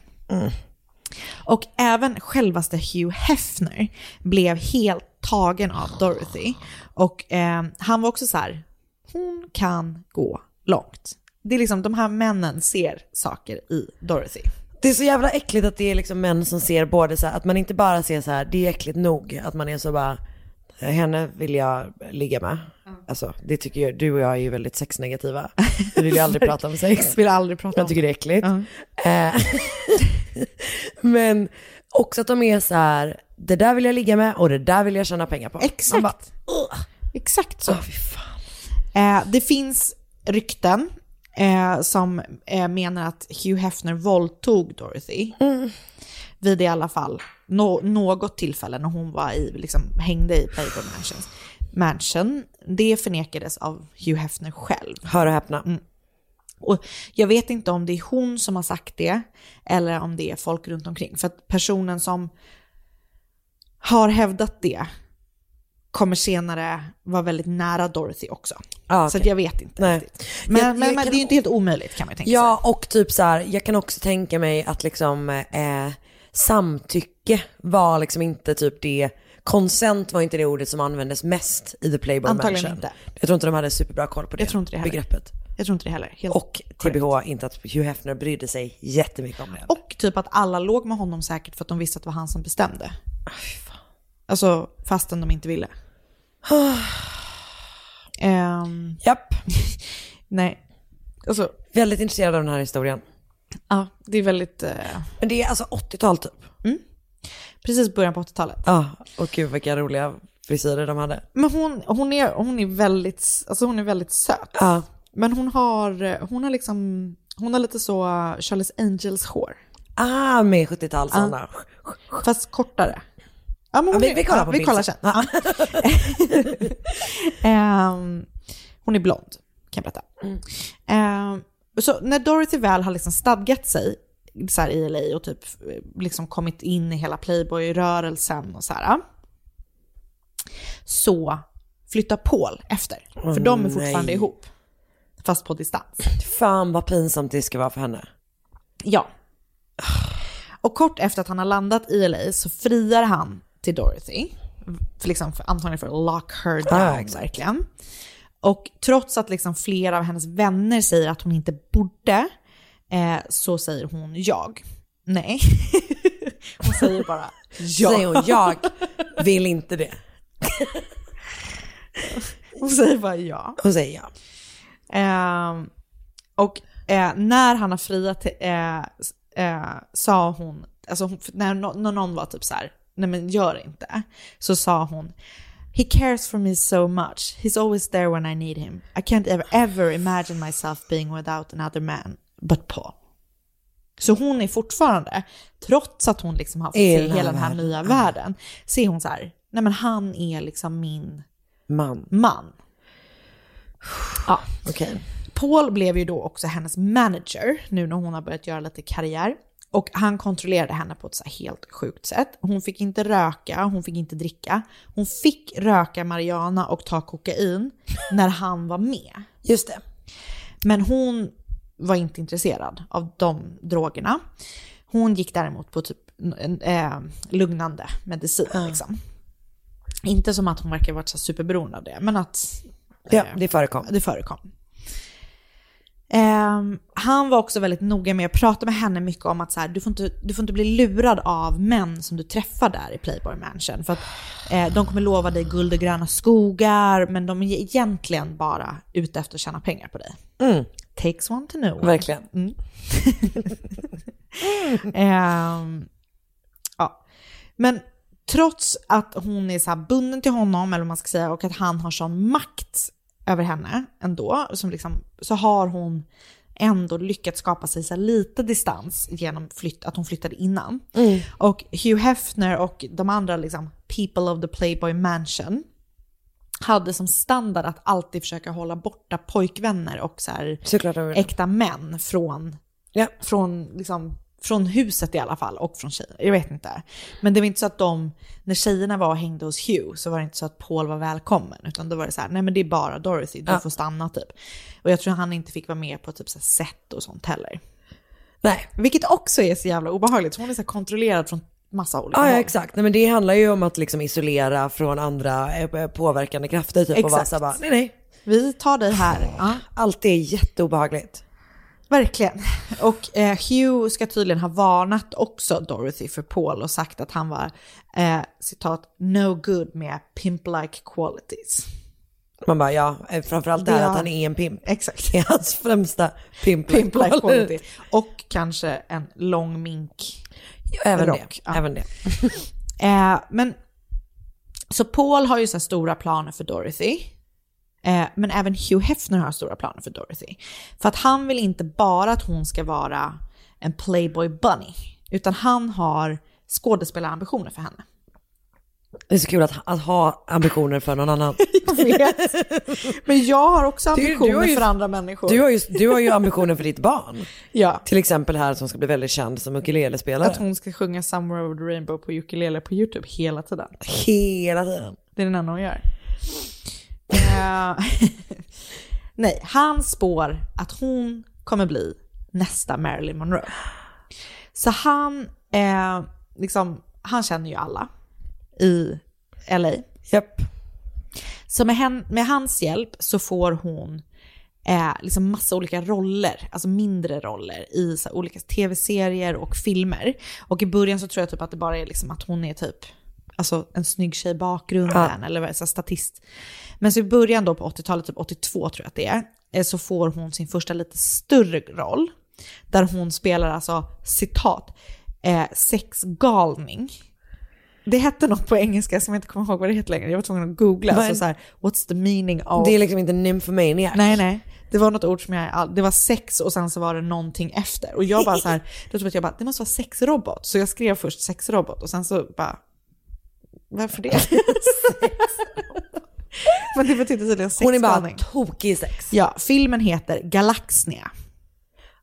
Och även självaste Hugh Hefner blev helt tagen av Dorothy. Och eh, han var också så här, hon kan gå långt. Det är liksom, de här männen ser saker i Dorothy. Det är så jävla äckligt att det är liksom män som ser både så här, att man inte bara ser så här, det är äckligt nog, att man är så bara, henne vill jag ligga med. Alltså det tycker jag, du och jag är ju väldigt sexnegativa. Vi vill ju aldrig (laughs) prata om sex. Vill aldrig prata Jag om. tycker det är äckligt. Eh, (laughs) Men också att de är så här, det där vill jag ligga med och det där vill jag tjäna pengar på. Exakt. bara, Exakt så. fan. Eh, det finns rykten eh, som eh, menar att Hugh Hefner våldtog Dorothy. Vid i alla fall nå- något tillfälle när hon var i, liksom, hängde i Playboy Mansions. Mansion. Det förnekades av Hugh Hefner själv. Hör och häpna. Och jag vet inte om det är hon som har sagt det eller om det är folk runt omkring. För att personen som har hävdat det kommer senare vara väldigt nära Dorothy också. Ah, Så okej. att jag vet inte Nej. riktigt. Men, Jag- men, jag men kan- det är ju inte helt omöjligt kan man ju tänka Ja, och typ så här, jag kan också tänka mig att liksom eh, samtycke var liksom inte typ det, konsent var inte det ordet som användes mest i The Playboy Antagligen Mansion. inte. Jag tror inte de hade superbra koll på det, Jag tror inte det heller. begreppet. Jag tror inte det heller. Helt Och TBH, inte att Hugh Hefner brydde sig jättemycket om det. Och typ att alla låg med honom säkert för att de visste att det var han som bestämde. Alltså fastän de inte ville. (sighs) Ehm, Japp, (laughs) nej. Alltså, väldigt intresserad av den här historien. Ja, det är väldigt... Eh, Men det är alltså 80-tal typ. precis början på 80-talet. Ja, och gud vilka roliga frisyrer de hade. Men hon, hon, är, hon, är väldigt, alltså hon är väldigt söt. Ja, Men hon har, hon har liksom, hon har lite så Charles Angels hår. ah med 70-tal sådana. Fast kortare. Ja, men hon vi- är- vi kollar ja, på vi kollar sen. Ja. (laughs) Ehm, hon är blond, kan jag berätta. Ehm, så när Dorothy väl har liksom stadgat sig så här, i LA och typ liksom kommit in i hela Playboy-rörelsen och så här. Så flyttar Paul efter. För de är fortfarande nej. ihop. Fast på distans. Fan vad pinsamt det ska vara för henne. Ja. Och kort efter att han har landat i LA så friar han till Dorothy. För liksom, för, antagligen för att lock her down, exakt. verkligen. Och trots att liksom flera av hennes vänner säger att hon inte borde, eh, så säger hon jag. Nej. (laughs) hon säger bara ja. Säger hon, jag vill inte det. Hon säger bara ja. Hon säger ja. Ehm, och eh, när han har friat eh, eh, sa hon, alltså hon, när, när någon var typ så här, nej men gör inte, så sa hon He cares for me so much. He's always there when I need him. I can't ever, ever imagine myself being without another man but Paul. Så hon är fortfarande, trots att hon liksom har fått se hela den här världen. nya världen, så är hon så här, nej men han är liksom min Man. man. Ja. Okej. Paul blev ju då också hennes manager nu när hon har börjat göra lite karriär. Och han kontrollerade henne på ett så helt sjukt sätt. Hon fick inte röka, hon fick inte dricka. Hon fick röka marijuana och ta kokain (laughs) när han var med. Just det. Men hon var inte intresserad av de drogerna. Hon gick däremot på typ eh, lugnande medicin. Liksom. Inte som att hon verkar ha varit så superberoende av det, men att Ja, det förekom. det förekom. Ehm, han var också väldigt noga med att prata med henne mycket om att så här, du, får inte, du får inte bli lurad av män som du träffar där i Playboy Mansion. För att eh, de kommer lova dig guld och gröna skogar, men de är egentligen bara ute efter att tjäna pengar på dig. Mm. Takes one to know one. Verkligen. Mm. (laughs) Ehm, ja. Men trots att hon är så bunden till honom, eller vad man ska säga, och att han har sån makt över henne ändå, som liksom, så har hon ändå lyckats skapa sig så lite distans genom flytt, att hon flyttade innan. Och Hugh Hefner och de andra liksom, people of the Playboy Mansion hade som standard att alltid försöka hålla borta pojkvänner och så här äkta män från, Ja. från, liksom, från huset i alla fall och från tjejer. Jag vet inte. Men det var inte så att de, när tjejerna var och hängde hos Hugh så var det inte så att Paul var välkommen. Utan då var det så här, nej men det är bara Dorothy, du Ja. får stanna typ. Och jag tror han inte fick vara med på typ så set och sånt heller. Nej. Vilket också är så jävla obehagligt. Så hon är så kontrollerad från massa olika Ja, ja exakt. Nej, men det handlar ju om att liksom isolera från andra eh, påverkande krafter typ. Och bara Exakt. här bara, nej nej. Vi tar dig här. Ja. Allt är jätteobehagligt. Verkligen. Och eh, Hugh ska tydligen ha varnat också Dorothy för Paul och sagt att han var, eh, citat, no good med pimp-like qualities. Man bara, ja, eh, framförallt det här Det att han är en pimp. Exakt. Det är hans främsta pimp Pimp-like quality. Och kanske en lång mink. Även rock. det. Ja. Även det. (laughs) Eh, men, så Paul har ju så här stora planer för Dorothy. Eh, men även Hugh Hefner har stora planer för Dorothy. För att han vill inte bara att hon ska vara en playboy bunny. Utan han har skådespelarambitioner för henne. Det är så kul att, att ha ambitioner för någon annan. (laughs) Jag vet. Men jag har också Du- du ambitioner har ju- för andra människor. Du har, ju, du har ju ambitioner för ditt barn. Ja. Till exempel här som ska bli väldigt känd som ukulelespelare. Att hon ska sjunga Somewhere Over the Rainbow på ukulele på YouTube hela tiden. Hela tiden. Det är den enda hon gör. Eh, (laughs) Nej, han spår att hon kommer bli nästa Marilyn Monroe. Så han, eh, liksom, han känner ju alla i LA. Japp. Så med, hen, med hans hjälp så får hon eh, liksom massa olika roller, alltså mindre roller i så olika tv-serier och filmer. Och i början så tror jag typ att det bara är liksom att hon är typ alltså en snygg tjej i bakgrunden eller är det, så statist. Men så i början då på 80-talet, typ 82 tror jag att det är, eh, så får hon sin första lite större roll. Där hon spelar alltså, citat, eh, sexgalning. Det hette något på engelska som jag inte kommer ihåg vad det heter längre. Jag var tvungen att googla. Vad- Alltså så här, what's the meaning of... Det är liksom inte nymphomaniac. Nej, nej. Det var något ord som jag, det var sex och sen så var det någonting efter. Och jag bara så här, då tror jag bara, det måste vara sexrobot. Så jag skrev först sexrobot och sen så bara, varför det? (laughs) Men det betyder tydligen Hon är bara tokig i sex. Ja, filmen heter Galaxnia.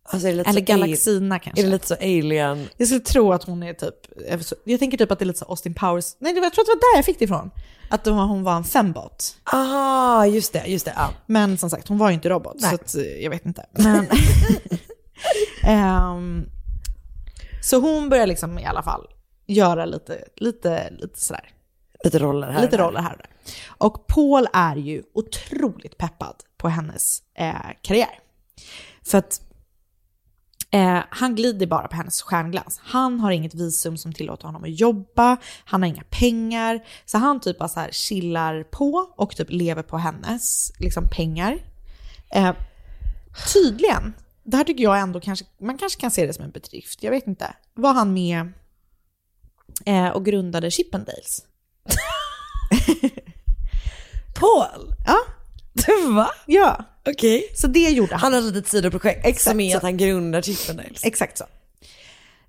Alltså, är Eller Galaxina Är kanske. det lite så alien? Jag skulle tro att hon är typ, jag tänker typ att det är lite så Austin Powers, nej jag tror att det var där jag fick det ifrån. Att hon var- en fembot. Aha, just det, just det. Ja. Men som sagt, hon var ju inte robot, Nej. så att, eh, jag vet inte. Men, (laughs) Ehm, så hon börjar liksom i alla fall göra lite, lite, lite sådär, Lite roller här. lite roller här. Och Paul är ju otroligt peppad på hennes eh, karriär. För att eh, han glider bara på hennes stjärnglans. Han har inget visum som tillåter honom att jobba, han har inga pengar. Så han typ bara så här chillar på och typ lever på hennes liksom, pengar. Eh, tydligen, det här tycker jag ändå kanske, man kanske kan se det som en bedrift, jag vet inte. Var han med eh, och grundade Chippendales? (laughs) Paul? Ja. Va? Ja, Okej. så det gjorde han. Han har ett litet sidoprojekt Exakt som är så. att han grundar Chippendales. Exakt så.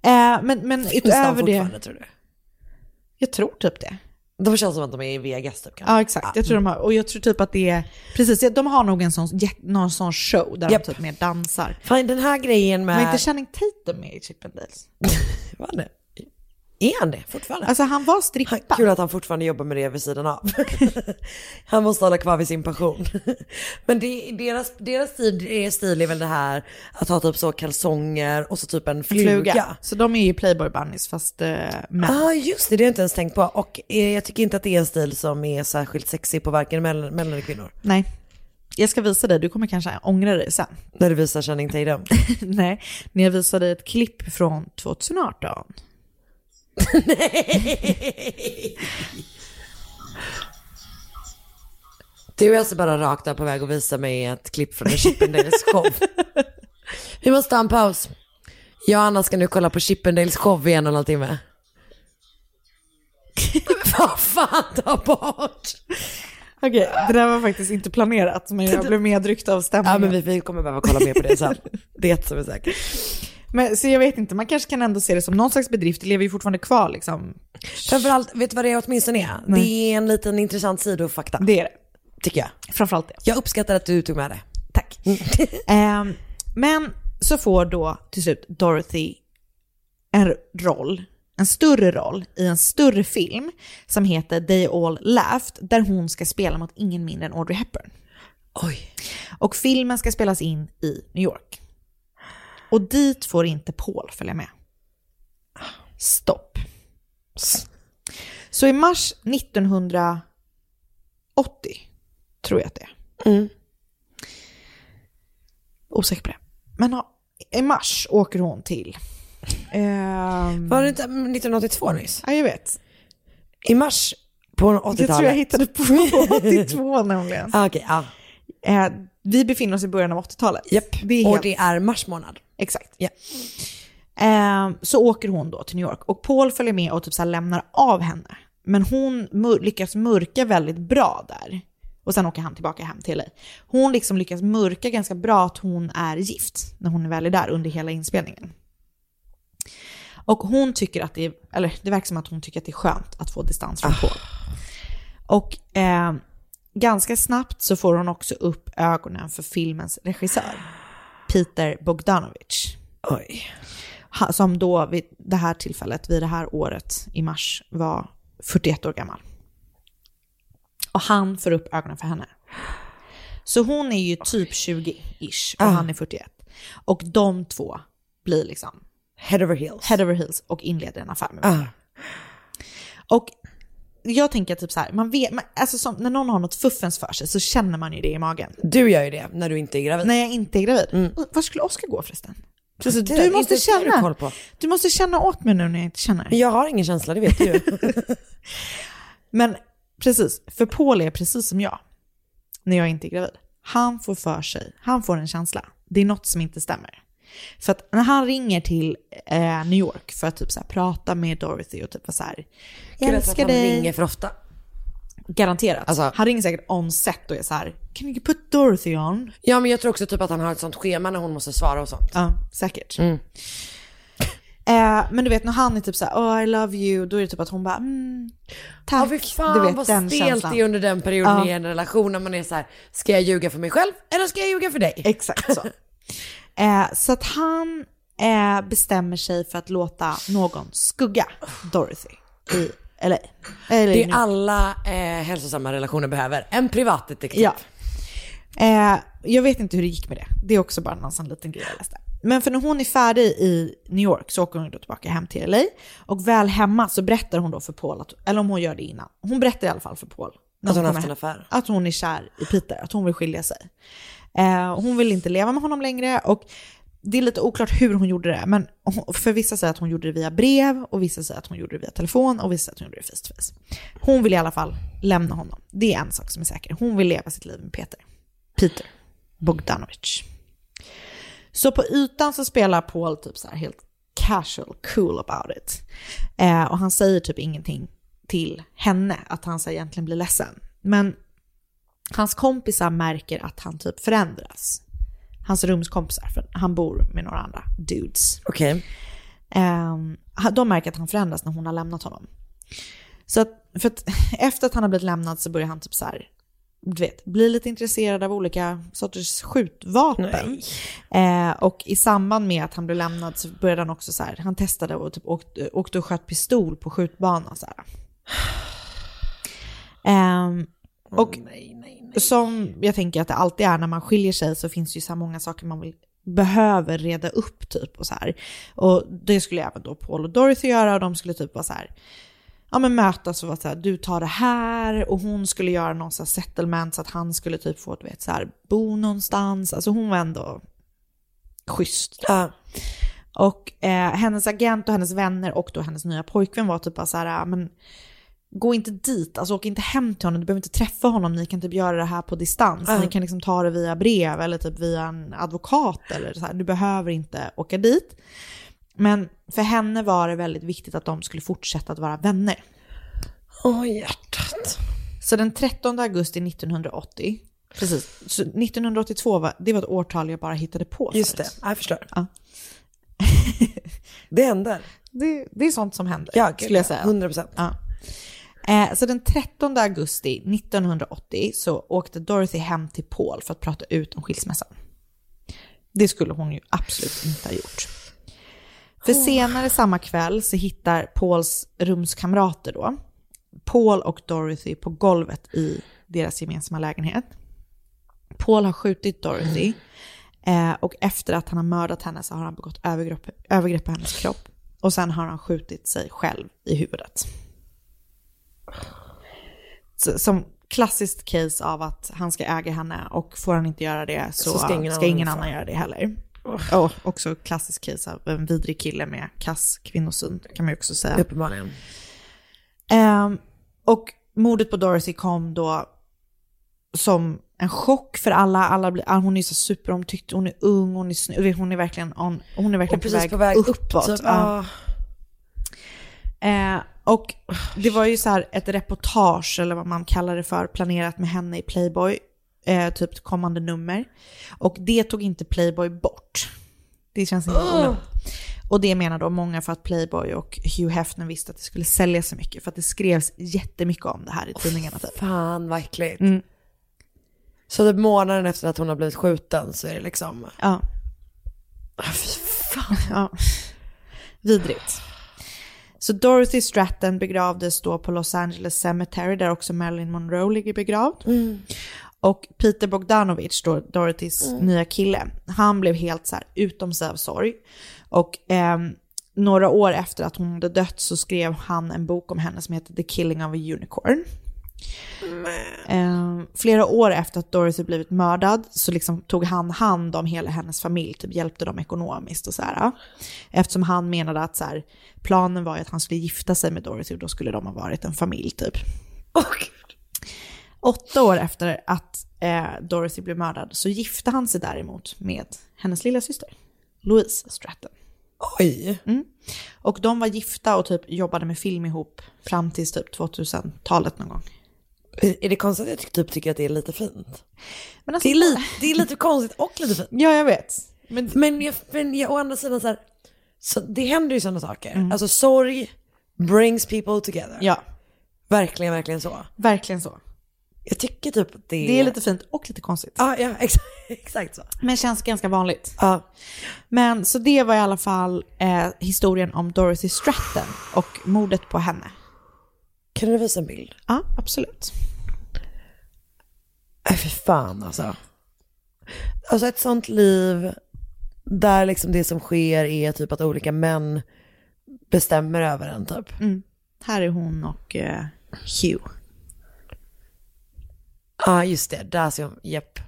Eh, men, men Finns utöver det, tror du? jag tror typ det. De känns som att de är i Vegas typ kanske. Ja exakt, jag tror de har, och jag tror typ att det är, precis, de har nog en sån, någon sån show där Japp. de typ mer dansar. Fan den här grejen med... Men inte Channing Tatum med i Chippendales? (laughs) Var det? Är han det fortfarande? Alltså han var Han, strippa. kul att han fortfarande jobbar med det vid sidan av. (laughs) han måste hålla kvar vid sin passion. (laughs) Men det, deras, deras stil, deras stil är väl det här att ha typ så kalsonger och så typ en fluga. Fluga. Så de är ju Playboy bunnies fast eh, män. ah, just det, det har jag inte ens tänkt på. Och eh, jag tycker inte att det är en stil som är särskilt sexig på varken män, män eller kvinnor. Nej. Jag ska visa dig, du kommer kanske ångra dig sen. När du visar Channing Tatum. (laughs) Nej, när jag visar dig ett klipp från 2018. Du är alltså bara rakt där på väg att visa mig ett klipp från en Chippendales show. (laughs) Vi måste ha en paus. Jag och Anna ska nu kolla på Chippendales show i en och en halv timme. (laughs) Vad fan, ta bort! Okej, det där var faktiskt inte planerat, men jag (laughs) blev medryckt av stämningen. Ja men vi, vi kommer behöva kolla mer på det sen. Det som är säkert. Men, så jag vet inte, man kanske kan ändå se det som någon slags bedrift, det lever ju fortfarande kvar liksom. Framförallt, vet du vad det åtminstone är? Nej. Det är en liten intressant sidofakta. Det är det. Tycker jag. Framförallt det. Jag uppskattar att du tog med det. Tack. (laughs) Ehm, men så får då till slut Dorothy en roll, en större roll i en större film som heter They All Laughed, där hon ska spela mot ingen mindre än Audrey Hepburn. Oj. Och filmen ska spelas in i New York. Och dit får inte Paul följa med. Stopp. Så i mars 1980, tror jag att det är. Mm. Osäker på det. Men ja, i mars åker hon till... ehm, Var det inte 1982 nyss? Ja, jag vet. I mars på 80-talet? Det tror jag hittade på 82 (laughs) nämligen. Ah, Okej, ja. Eh, vi befinner oss i början av 80-talet. Japp. Det är Och helt- det är mars månad. Exakt. Ja. Eh, så åker hon då till New York och Paul följer med och typ så lämnar av henne. Men hon mör- lyckas mörka väldigt bra där. Och sen åker han tillbaka hem till LA. Hon liksom lyckas mörka ganska bra att hon är gift när hon väl är där under hela inspelningen. Och hon tycker att det är, eller det verkar som att hon tycker att det är skönt att få distans från Paul. Och eh, ganska snabbt så får hon också upp ögonen för filmens regissör, Peter Bogdanovich. Oj. Som då vid det här tillfället, vid det här året i mars, var 41 år gammal. Och han får upp ögonen för henne. Så hon är ju typ 20-ish och Ah. han är 41. Och de två blir liksom Head over heels. head over heels och inleder en affär med varandra. Ah. Och jag tänker typ så här, man vet, man, alltså som, när någon har något fuffens för sig så känner man ju det i magen. Du gör ju det när du inte är gravid. När jag inte är gravid. Var skulle Oskar gå förresten? Alltså, Det- du måste du känna. på. Du måste känna åt mig nu när jag inte känner. Jag har ingen känsla, det vet du ju. (laughs) Men precis, för Paul är precis som jag när jag inte är gravid. Han får för sig, han får en känsla. Det är något som inte stämmer. För att när han ringer till eh, New York för att typ så här, prata med Dorothy och typ vara så här, jag älskar han dig. ringer för ofta. Garanterat. Alltså- han ringer säkert on set och är så här, can you put Dorothy on? Ja men jag tror också typ att han har ett sånt schema när hon måste svara och sånt. Ja, säkert. Mm. Eh, men du vet när han är typ så här, oh I love you, då är det typ att hon bara, mm, tack. Ja fy fan du vet vad den stelt känslan. det är under den perioden Ja. i en relation när man är så här: ska jag ljuga för mig själv eller ska jag ljuga för dig? Exakt så. (laughs) eh, så att han eh, bestämmer sig för att låta någon skugga Dorothy i LA. Eller Det är alla eh, hälsosamma relationer behöver. En privatdetektiv. Ja. Eh, jag vet inte hur det gick med det. Det är också bara någon sån liten grej jag läste. Men för när hon är färdig i New York så åker hon då tillbaka hem till LA. Och väl hemma så berättar hon då för Paul, att, eller om hon gör det innan. Hon berättar i alla fall för Paul. när Att hon kommer haft en affär. Att hon är kär i Peter, att hon vill skilja sig. Eh, hon vill inte leva med honom längre och det är lite oklart hur hon gjorde det. Men för vissa säger att hon gjorde det via brev och vissa säger att hon gjorde det via telefon och vissa säger att hon gjorde det face to face. Hon vill i alla fall lämna honom. Det är en sak som är säker. Hon vill leva sitt liv med Peter. Peter Bogdanovich. Så på ytan så spelar Paul typ så här helt casual, cool about it. Eh, och han säger typ ingenting till henne, att han så egentligen blir ledsen. Men hans kompisar märker att han typ förändras. Hans rumskompisar, för han bor med några andra dudes. Okej. Ehm, de märker att han förändras när hon har lämnat honom. Så att, för att (laughs) efter att han har blivit lämnad så börjar han typ så här, du vet, bli lite intresserad av olika sorters skjutvapen. Eh, och i samband med att han blev lämnad så började han också så här, han testade och typ åkte, åkte och sköt pistol på skjutbanan så. (sighs) Ehm, och som jag tänker att det alltid är när man skiljer sig så finns det ju så här många saker man vill, behöver reda upp typ och så här. Och det skulle även då Paul och Dorothy göra och de skulle typ vara så här, ja, men mötas och vara så här, du tar det här och hon skulle göra någon så här settlement så att han skulle typ få du vet, så här, bo någonstans. Alltså hon var ändå schysst. Ja. Och eh, hennes agent och hennes vänner och då hennes nya pojkvän var typ bara så här, "Ja, men gå inte dit, alltså åk inte hem till honom, du behöver inte träffa honom, ni kan typ göra det här på distans, Ja. ni kan liksom ta det via brev eller typ via en advokat eller så här, du behöver inte åka dit. Men för henne var det väldigt viktigt att de skulle fortsätta att vara vänner. Åh hjärtat. Så den 13 augusti 1980, precis, så 1982 var, det var ett årtal jag bara hittade på Just det, jag förstår. Ja. Det händer. (laughs) Det, det är sånt som händer, Ja, skulle jag ja. säga. 100 procent. Ja. Eh, så den 13 augusti 1980 så åkte Dorothy hem till Paul för att prata ut om skilsmässan. Det skulle hon ju absolut inte ha gjort. För senare samma kväll så hittar Pauls rumskamrater då Paul och Dorothy på golvet i deras gemensamma lägenhet. Paul har skjutit Dorothy eh, och efter att han har mördat henne så har han begått övergrepp, övergrepp på hennes kropp. Och sen har han skjutit sig själv i huvudet. Som klassiskt case av att han ska äga henne och får han inte göra det så, Så ska ingen ska ingen annan göra det heller. Och också klassiskt case av en vidrig kille med kass kvinnosyn kan man ju också säga. Uppenbarligen. Ehm, och mordet på Dorothy kom då som en chock för alla. alla blir, ah, hon är så superomtyckt, hon är ung, hon är, snygg, hon är verkligen, on, hon är verkligen Och precis på väg, uppåt. Typ, Ja. ah. Och det var ju så här ett reportage, eller vad man kallar det för, planerat med henne i Playboy, eh, typ kommande nummer. Och det tog inte Playboy bort. Det känns inte onödigt. Och det menar då många för att Playboy och Hugh Hefner visste att det skulle sälja så mycket, för att det skrevs jättemycket om det här i tidningarna. Typ. Fan vad äckligt. Mm. Så typ månaden efter att hon har blivit skjuten så är det liksom, Ja. ah, fy fan. Ja. Vidrigt. Så Dorothy Stratton begravdes då på Los Angeles Cemetery där också Marilyn Monroe ligger begravd. Och Peter Bogdanovich, då Dorothys nya kille, han blev helt så här utom sig av sorg. Och ehm, några år efter att hon hade dött så skrev han en bok om henne som heter The Killing of a Unicorn. Eh, flera år efter att Dorothy blivit mördad så liksom tog han hand om hela hennes familj, typ hjälpte dem ekonomiskt och så här. Eftersom han menade att så här, planen var att han skulle gifta sig med Dorothy och då skulle de ha varit en familj typ. Åtta år efter att eh, Dorothy blev mördad så gifte han sig däremot med hennes lilla syster, Louise Stratton. Oj. Och de var gifta och typ jobbade med film ihop fram till typ 2000-talet någon gång. Är det konstigt att jag typ tycker att det är lite fint? Alltså, Det är, li- det är lite konstigt och lite fint. Ja, jag vet. Men, Men, jag, men jag, å andra sidan så här, så det händer ju sådana saker. Alltså sorg brings people together. ja, Verkligen, verkligen så. verkligen så. Jag tycker typ att det Det är lite fint och lite konstigt. Ja, ja (laughs) exakt, exakt så. Men känns ganska vanligt. Ja. Men så det var i alla fall eh, historien om Dorothy Stratton och mordet på henne. Kan du visa en bild? Ja, absolut. Nej för fan alltså. Alltså ett sånt liv där liksom det som sker är typ att olika män bestämmer över en typ. Här är hon och eh, Hugh. Ja just det, där ser hon, japp.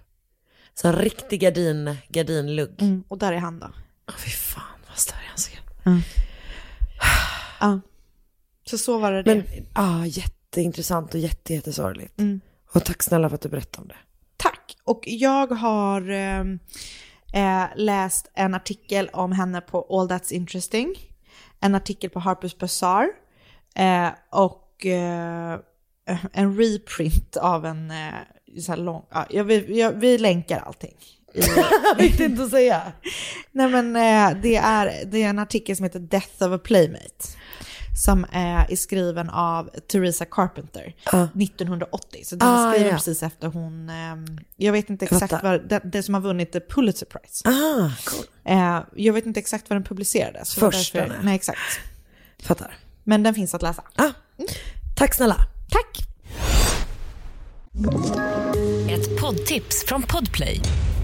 Så en riktig gardin, gardinlugg. Mm, och där är han då. Åh, Fy fan vad större han ser. Ja. (sighs) Så så var det det. Men ja, jätteintressant och jätte, jättesorgligt. Mm. Och tack snälla för att du berättade om det. Tack. Och jag har eh, eh, läst en artikel om henne på All That's Interesting. En artikel på Harper's Bazaar. Eh, och eh, en reprint av en eh, så lång... Ja, jag, vi, jag, vi länkar allting. (laughs) Viktigt inte att säga. Nej men eh, det, är, det är en artikel som heter Death of a Playmate. Som är skriven av Teresa Carpenter Ja. 1980. Så den Ah, är skriven ja. precis efter hon, eh, jag vet inte exakt vad, det, det som har vunnit the Pulitzer Prize. Ah, cool. Eh, jag vet inte exakt vad den publicerades. Först därför-. Nej exakt. Fattar. Men den finns att läsa. Ah, tack snälla. Tack! Ett poddtips från Podplay.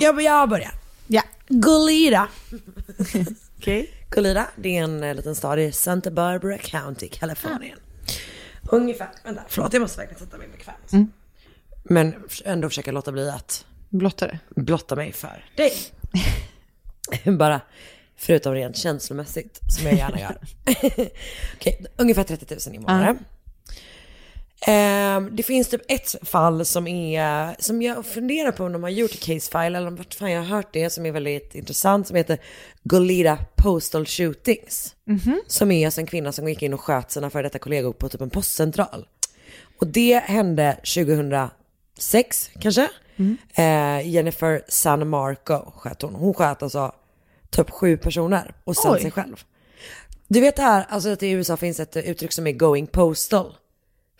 Jag, jag börjar. Ja. Golira. Okej. Golira, det är en eh, liten stad i Santa Barbara County, Kalifornien. Ungefär, vänta, förlåt jag måste verkligen sätta mig bekvämt. Mm. Men ändå försöka låta bli att Blottare. blotta mig för dig. (laughs) Bara, förutom rent känslomässigt, som jag gärna gör. (laughs) (laughs) Okej, ungefär 30 000 invånare. Ehm, det finns typ ett fall som är, som jag funderar på om de har gjort i Case File, eller vart fan jag har hört det, som är väldigt intressant, som heter Goleta Postal Shootings. Som är alltså en kvinna som gick in och sköt sina före detta kollegor på typ en postcentral. Och det hände 2006 kanske. Eh, Jennifer San Marco sköt hon. Hon sköt alltså typ sju personer och sen Oj. sig själv. Du vet det här, alltså att i USA finns ett uttryck som är going postal.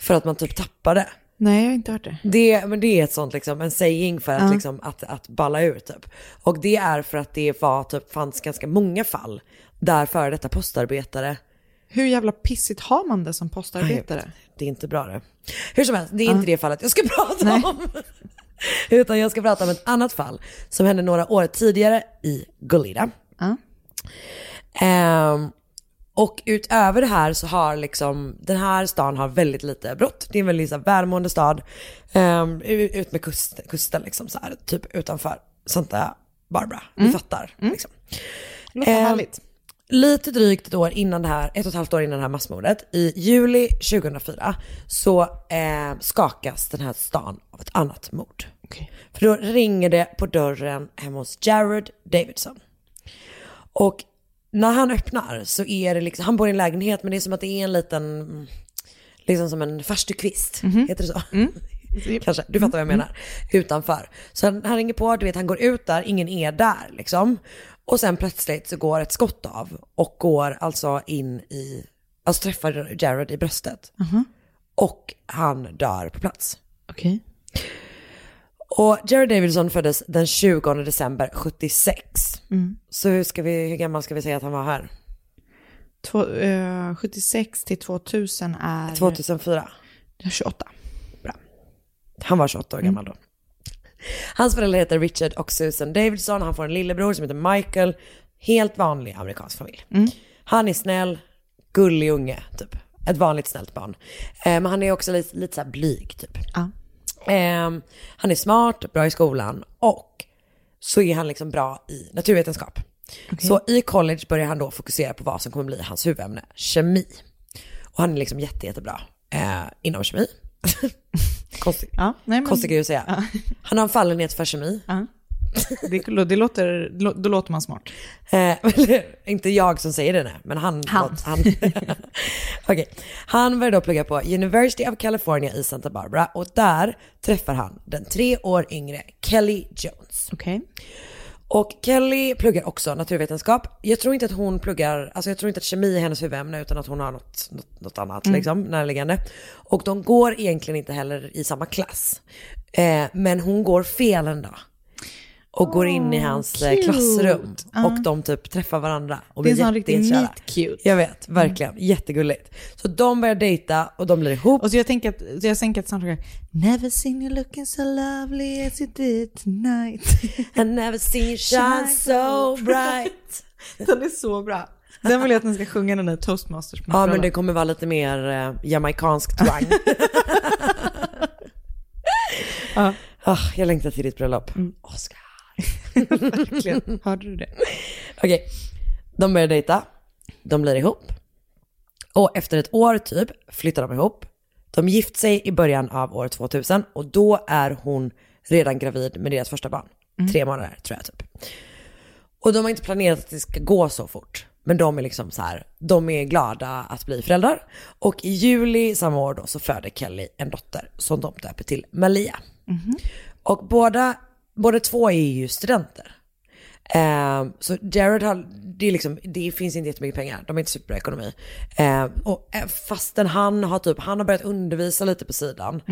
För att man typ tappar det. Nej, jag har inte hört det. Det, men det är ett sånt liksom, en saying för att, liksom, att, att balla ur typ. Och det är för att det var, typ, fanns ganska många fall där före detta postarbetare Hur jävla pissigt har man det som postarbetare? Det är inte bra det. Hur som helst, det är inte det fallet jag ska prata om. (laughs) Utan jag ska prata om ett annat fall som hände några år tidigare i Goleta. Ja. Och utöver det här så har liksom, den här stan har väldigt lite brott. Det är en väldigt så här, välmående stad. Um, ut med kust, kusten liksom så här, typ utanför Santa Barbara. Ni fattar. Liksom. Låter Ehm, härligt. Lite drygt ett år innan det här, ett och ett halvt år innan det här massmordet, i juli 2004, så eh, skakas den här stan av ett annat mord. Okej. För då ringer det på dörren hemma hos Jared Davidson. Och när han öppnar så är det liksom, han bor i en lägenhet men det är som att det är en liten, mm, liksom som en farstukvist, heter det så? (laughs) Kanske, du fattar vad jag menar. Utanför. Så han, han ringer på, du vet han går ut där, ingen är där liksom. Och sen plötsligt så går ett skott av och går alltså in i, alltså träffar Jared i bröstet. Och han dör på plats. Okej. Och Jared Davidson föddes den 20 december 76. Så hur, ska vi, hur gammal ska vi säga att han var här? Två- eh, 76 till 2000 är 2004. 28. Han var 28 år gammal då. Hans föräldrar heter Richard och Susan Davidson. Han får en lillebror som heter Michael. Helt vanlig amerikansk familj. Han är snäll, gullig unge, typ. Ett vanligt snällt barn. Eh, men han är också lite, lite så blyg, typ. Ja. Eh, han är smart, bra i skolan och så är han liksom bra i naturvetenskap. Så i college börjar han då fokusera på vad som kommer bli hans huvudämne, kemi. Och han är liksom jätte, jättebra eh, inom kemi. (laughs) Konstigt. Ja, nej, men, Konstig grej att säga. Han har en fallenhet för kemi. Det, det låter, då låter man smart. Eh, (laughs) inte jag som säger det nej, men han. Han. han. (laughs) Okej. Han började då plugga på University of California i Santa Barbara och där träffar han den tre år yngre Kelly Jones. Okej. Och Kelly pluggar också naturvetenskap. Jag tror inte att hon pluggar, alltså jag tror inte att kemi är hennes huvudämne utan att hon har något, något, något annat liksom närliggande. Och de går egentligen inte heller i samma klass. Eh, men hon går fel en dag. Och går in i hans eh, cute. klassrum. Och de typ träffar varandra. Och Det är en blir sån riktig jättekära. meet cute. Jag vet, verkligen. Jättegulligt. Så de börjar dejta och de blir ihop. Och så jag tänker att, så jag tänker att soundtrack Never seen you looking so lovely as you did tonight. (laughs) I never seen you shine so bright. (laughs) Den är så bra. Den vill jag att ni ska sjunga den i toastmasters Ja men det kommer vara lite mer eh, jamaicansk twang. (laughs) Ja. Ah, jag längtar till ditt bröllop. Oscar. (laughs) Verkligen. (laughs) Hörde du det? Okej, de börjar dejta. De blir ihop. Och efter ett år typ flyttar de ihop. De gift sig i början av år 2000 och då är hon redan gravid med deras första barn. Tre månader tror jag typ. Och de har inte planerat att det ska gå så fort. Men de är liksom så här, de är glada att bli föräldrar. Och i juli samma år då så föder Kelly en dotter som de döper till Malia. Och båda, båda två är ju studenter. Eh, så Jared har, det, är liksom, det finns inte jättemycket pengar, de har inte superbra ekonomi. Eh, och eh, fastän han har typ, han har börjat undervisa lite på sidan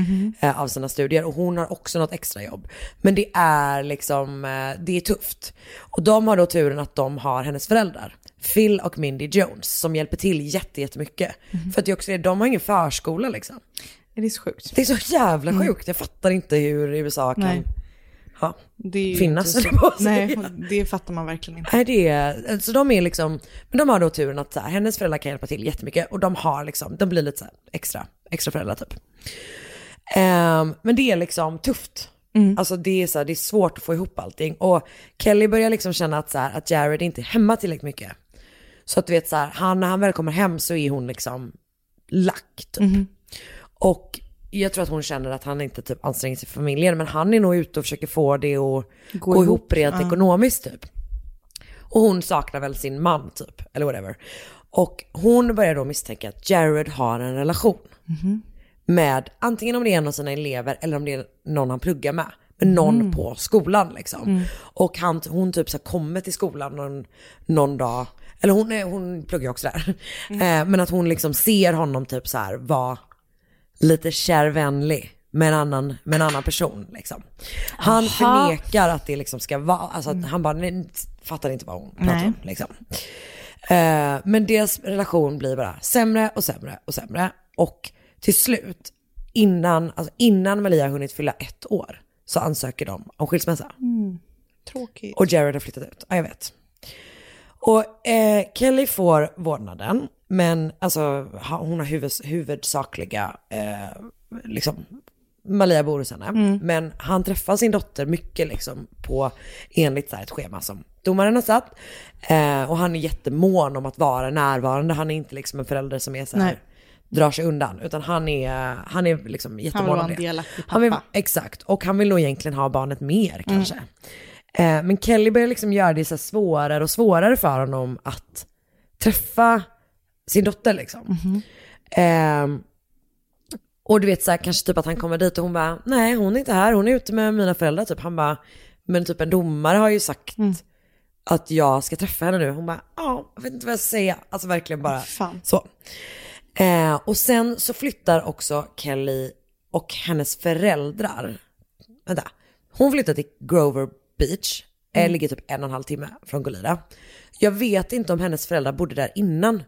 eh, av sina studier och hon har också något extra jobb. Men det är liksom, eh, det är tufft. Och de har då turen att de har hennes föräldrar. Phil och Mindy Jones som hjälper till jätte, jättemycket. För att det är också det, de har ingen förskola liksom. Det är så sjukt. Det är så jävla sjukt, jag fattar inte hur USA kan Nej. Ja, finnas. på att Nej, det fattar man verkligen inte. Nej det är, så de är liksom, men de har då turen att så här, hennes föräldrar kan hjälpa till jättemycket och de har liksom, de blir lite så här extra, extra föräldrar typ. Ehm, men det är liksom tufft. Alltså det är så här, det är svårt att få ihop allting. Och Kelly börjar liksom känna att, så här, att Jared inte är hemma tillräckligt mycket. Så att du vet så här, han, när han väl kommer hem så är hon liksom lack typ. Och jag tror att hon känner att han inte typ anstränger sig för familjen, men han är nog ute och försöker få det att gå, ihop, rent ekonomiskt typ. Och hon saknar väl sin man typ, eller whatever. Och hon börjar då misstänka att Jared har en relation. Med antingen om det är en av sina elever eller om det är någon han pluggar med. Men någon på skolan liksom. Och han, hon typ så kommer till skolan någon, någon dag. Eller hon, är, hon pluggar också där. Eh, men att hon liksom ser honom typ så här vara lite kärvänlig med en annan, med en annan person liksom. Han förnekar att det liksom ska vara, alltså att han bara nej, fattar inte vad hon pratar Nej. om liksom. Eh, men deras relation blir bara sämre och sämre och sämre. Och till slut, innan, alltså innan Malia har hunnit fylla ett år, så ansöker de om skilsmässa. Tråkigt. Och Jared har flyttat ut, ja jag vet. Och eh, Kelly får vårdnaden, men alltså hon har huvud, huvudsakliga, eh, liksom, Malia bor hos henne. Men han träffar sin dotter mycket liksom på, enligt så här, ett schema som domaren har satt. Eh, och han är jättemån om att vara närvarande, han är inte liksom en förälder som är så här, Nej. drar sig undan, utan han är, han är liksom jättemån vara om en det. delaktig Han vill, pappa. exakt, och han vill nog egentligen ha barnet mer kanske. Eh, men Kelly börjar liksom göra det så svårare och svårare för honom att träffa sin dotter liksom. Eh, och du vet så här, kanske typ att han kommer dit och hon bara, nej hon är inte här, hon är ute med mina föräldrar typ. Han bara, men typ en domare har ju sagt att jag ska träffa henne nu. Hon bara, ja, jag vet inte vad jag ska säga. Alltså verkligen bara Fan. så. Eh, och sen så flyttar också Kelly och hennes föräldrar, vänta, hon flyttar till Grover Beach, eh, ligger typ en och en halv timme från Golida. Jag vet inte om hennes föräldrar bodde där innan.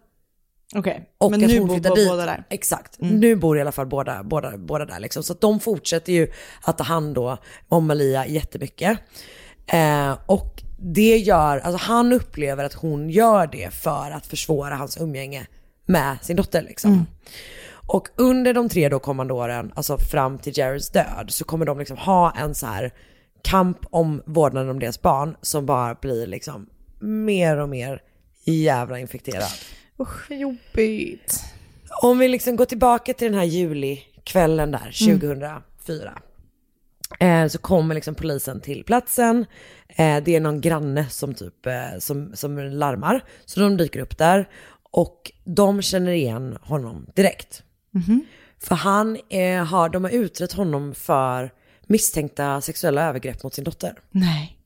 Okej, Och men nu bor båda dit. båda där. Exakt. Nu bor i alla fall båda, båda, båda där liksom. Så de fortsätter ju att ta hand då om Malia jättemycket. Eh, och det gör, alltså han upplever att hon gör det för att försvåra hans umgänge med sin dotter liksom. Och under de tre då kommande åren, alltså fram till Jareds död, så kommer de liksom ha en så här kamp om vårdnaden om deras barn som bara blir liksom mer och mer jävla infekterad. Usch, jobbigt. Om vi liksom går tillbaka till den här julikvällen där, 2004. Eh, så kommer liksom polisen till platsen. Eh, det är någon granne som typ, eh, som, som larmar. Så de dyker upp där. Och de känner igen honom direkt. För han eh, har, de har utrett honom för misstänkta sexuella övergrepp mot sin dotter. Nej.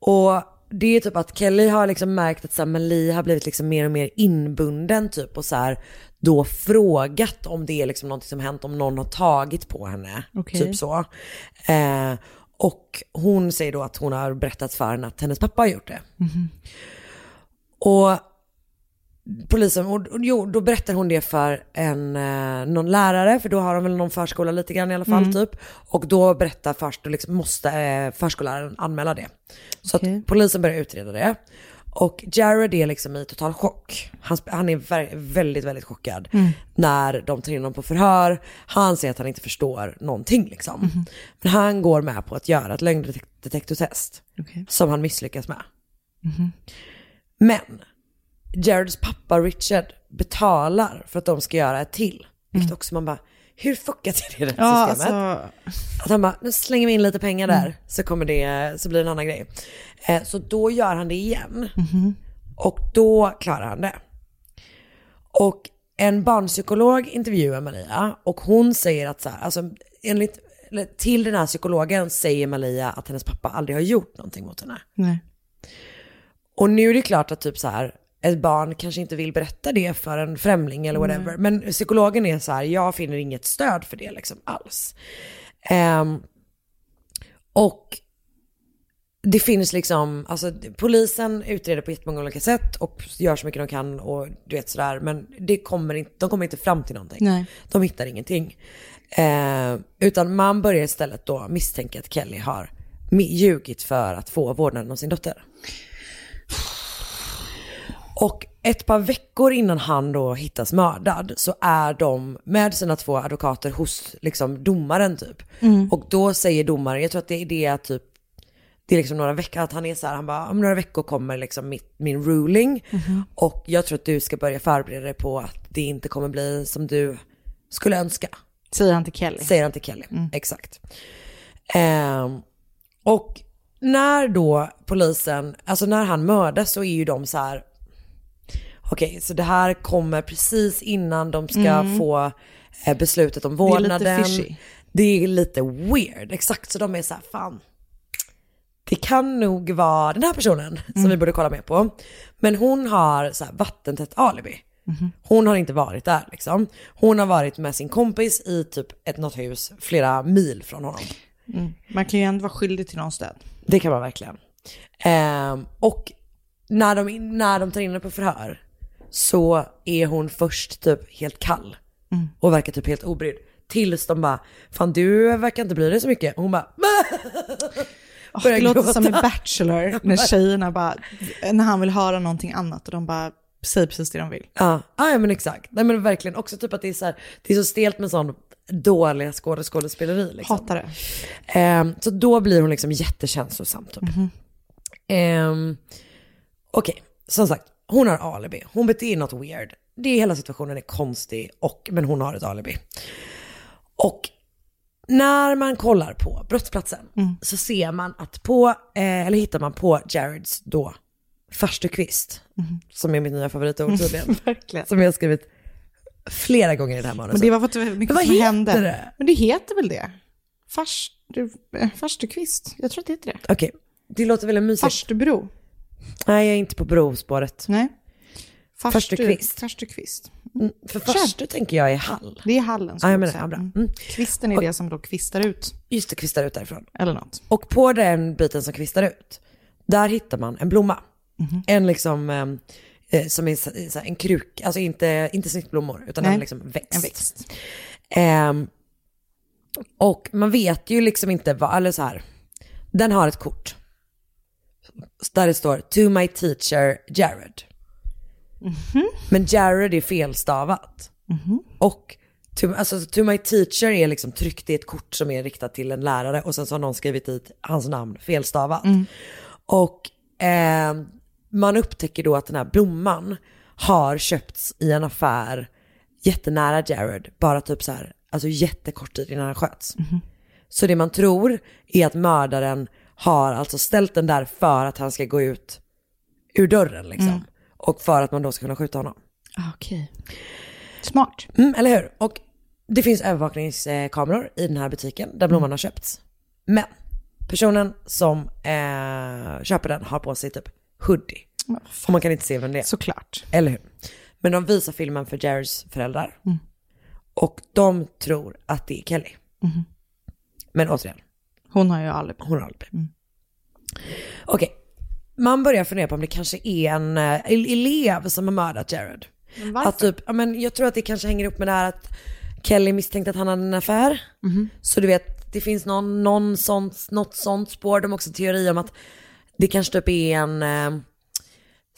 Och det är typ att Kelly har liksom märkt att så här, Malie har blivit liksom mer och mer inbunden typ och så här då frågat om det är liksom någonting som hänt, om någon har tagit på henne. Okej. Typ så. Eh, och hon säger då att hon har berättat för henne att hennes pappa har gjort det. Och polisen, och, och, jo, då berättar hon det för en, eh, någon lärare, för då har de väl någon förskola lite grann i alla fall typ. Och då berättar först, då liksom måste eh, förskolläraren anmäla det. Så Okej. att polisen börjar utreda det. Och Jared är liksom i total chock. Han, han är väldigt, väldigt chockad när de tar in honom på förhör. Han säger att han inte förstår någonting liksom. Men han går med på att göra ett lögndetektortest Okej. som han misslyckas med. Men Jareds pappa Richard betalar för att de ska göra ett till. Vilket också man bara, hur fuckat är det rättssystemet? Ja, alltså, Att han bara, nu slänger vi in lite pengar där så kommer det, så blir det en annan grej. Eh, så då gör han det igen. Och då klarar han det. Och en barnpsykolog intervjuar Maria och hon säger att så här, alltså enligt till den här psykologen säger Malia att hennes pappa aldrig har gjort någonting mot henne. Nej. Och nu är det klart att typ så här, ett barn kanske inte vill berätta det för en främling eller whatever. Men psykologen är så här, jag finner inget stöd för det liksom alls. Ehm, och det finns liksom, alltså polisen utreder på jättemånga olika sätt och gör så mycket de kan och du vet sådär. Men det kommer inte, de kommer inte fram till någonting. Nej. De hittar ingenting. Eh, utan man börjar istället då misstänka att Kelly har ljugit för att få vårdnaden om sin dotter. Och ett par veckor innan han då hittas mördad så är de med sina två advokater hos liksom domaren typ. Och då säger domaren, jag tror att det är det typ, det är liksom några veckor, att han är så här, han bara, om några veckor kommer liksom mitt, min ruling. Och jag tror att du ska börja förbereda dig på att det inte kommer bli som du skulle önska. Säger han till Kelly. Säger han till Kelly, exakt. Ehm, och när då polisen, alltså när han mördas så är ju de så här, okej så det här kommer precis innan de ska få eh, beslutet om Det är lite vårdnaden. fishy. Det är lite weird, exakt. Så de är så här, fan, det kan nog vara den här personen som vi borde kolla mer på. Men hon har så här vattentätt alibi. Hon har inte varit där liksom. Hon har varit med sin kompis i typ ett något hus flera mil från honom. Man kan ju ändå vara skyldig till någons död. Det kan man verkligen. Ehm, och när de, när de tar in henne på förhör så är hon först typ helt kall och verkar typ helt obrydd. Tills de bara, fan du verkar inte bry dig så mycket. Och hon bara, Oh, det låter gråta. som i Bachelor, när tjejerna bara, när han vill höra någonting annat och de bara säger precis det de vill. Ja, ja ja, men exakt. Nej men verkligen också typ att det är så, här, det är så stelt med sån dåliga skåd- skådespeleri liksom. Hatar det. Ehm, så då blir hon liksom jättekänslosam typ. Ehm, Okej, som sagt, hon har alibi. Hon beter något weird. Det hela situationen är konstig, och, men hon har ett alibi. Och när man kollar på brottsplatsen så ser man att på, eh, eller hittar man på Jareds då farstukvist, som är mitt nya favoritord tydligen, (laughs) Verkligen. som jag har skrivit flera gånger i det här Men manuset. det var för att det var mycket Men vad som heter hände. det? Men det heter väl det? Farstu, eh, farstukvist. Jag tror att det heter det. Okej, det låter väl mysigt. Farstubro. Nej, jag är inte på brospåret. Nej. Farstukvist. Farstukvist. Mm, För farstu tänker jag är Hall. Det är hallen. Skulle jag menar, ja, bra. Mm. Mm. Kvisten är Och- det som då kvistar ut. Just det, kvistar ut därifrån. Eller något. Och på den biten som kvistar ut, där hittar man en blomma. En liksom, eh, eh, som är en kruk, alltså inte, inte snittblommor, utan Nej, en liksom växt. En växt. Ehm, och man vet ju liksom inte vad, eller så här, den har ett kort. Där det står to my teacher Jared. Men Jared är felstavat. Och to, alltså, to my teacher är liksom tryckt i ett kort som är riktat till en lärare och sen så har någon skrivit dit hans namn felstavat. Och ehm, man upptäcker då att den här blomman har köpts i en affär jättenära Jared, bara typ så här, alltså jättekort tid innan han sköts. Så det man tror är att mördaren har alltså ställt den där för att han ska gå ut ur dörren liksom. Och för att man då ska kunna skjuta honom. Ah, Okej. Smart. Mm, eller hur? Och det finns övervakningskameror i den här butiken där blomman har köpts. Men personen som eh, köper den har på sig typ hoodie. Men Och man kan inte se vem det är. Såklart. Eller hur? Men de visar filmen för Jareds föräldrar. Och de tror att det är Kelly. Men återigen, Hon har ju alibi. hon har alibi. Okej, man börjar fundera på om det kanske är en eh, elev som har mördat Jared. Att typ, ja, men jag tror att det kanske hänger upp med det här att Kelly misstänkte att han hade en affär. Så du vet, det finns någon, någon sånt, något sånt spår. De har också teori om att det kanske typ är en, eh,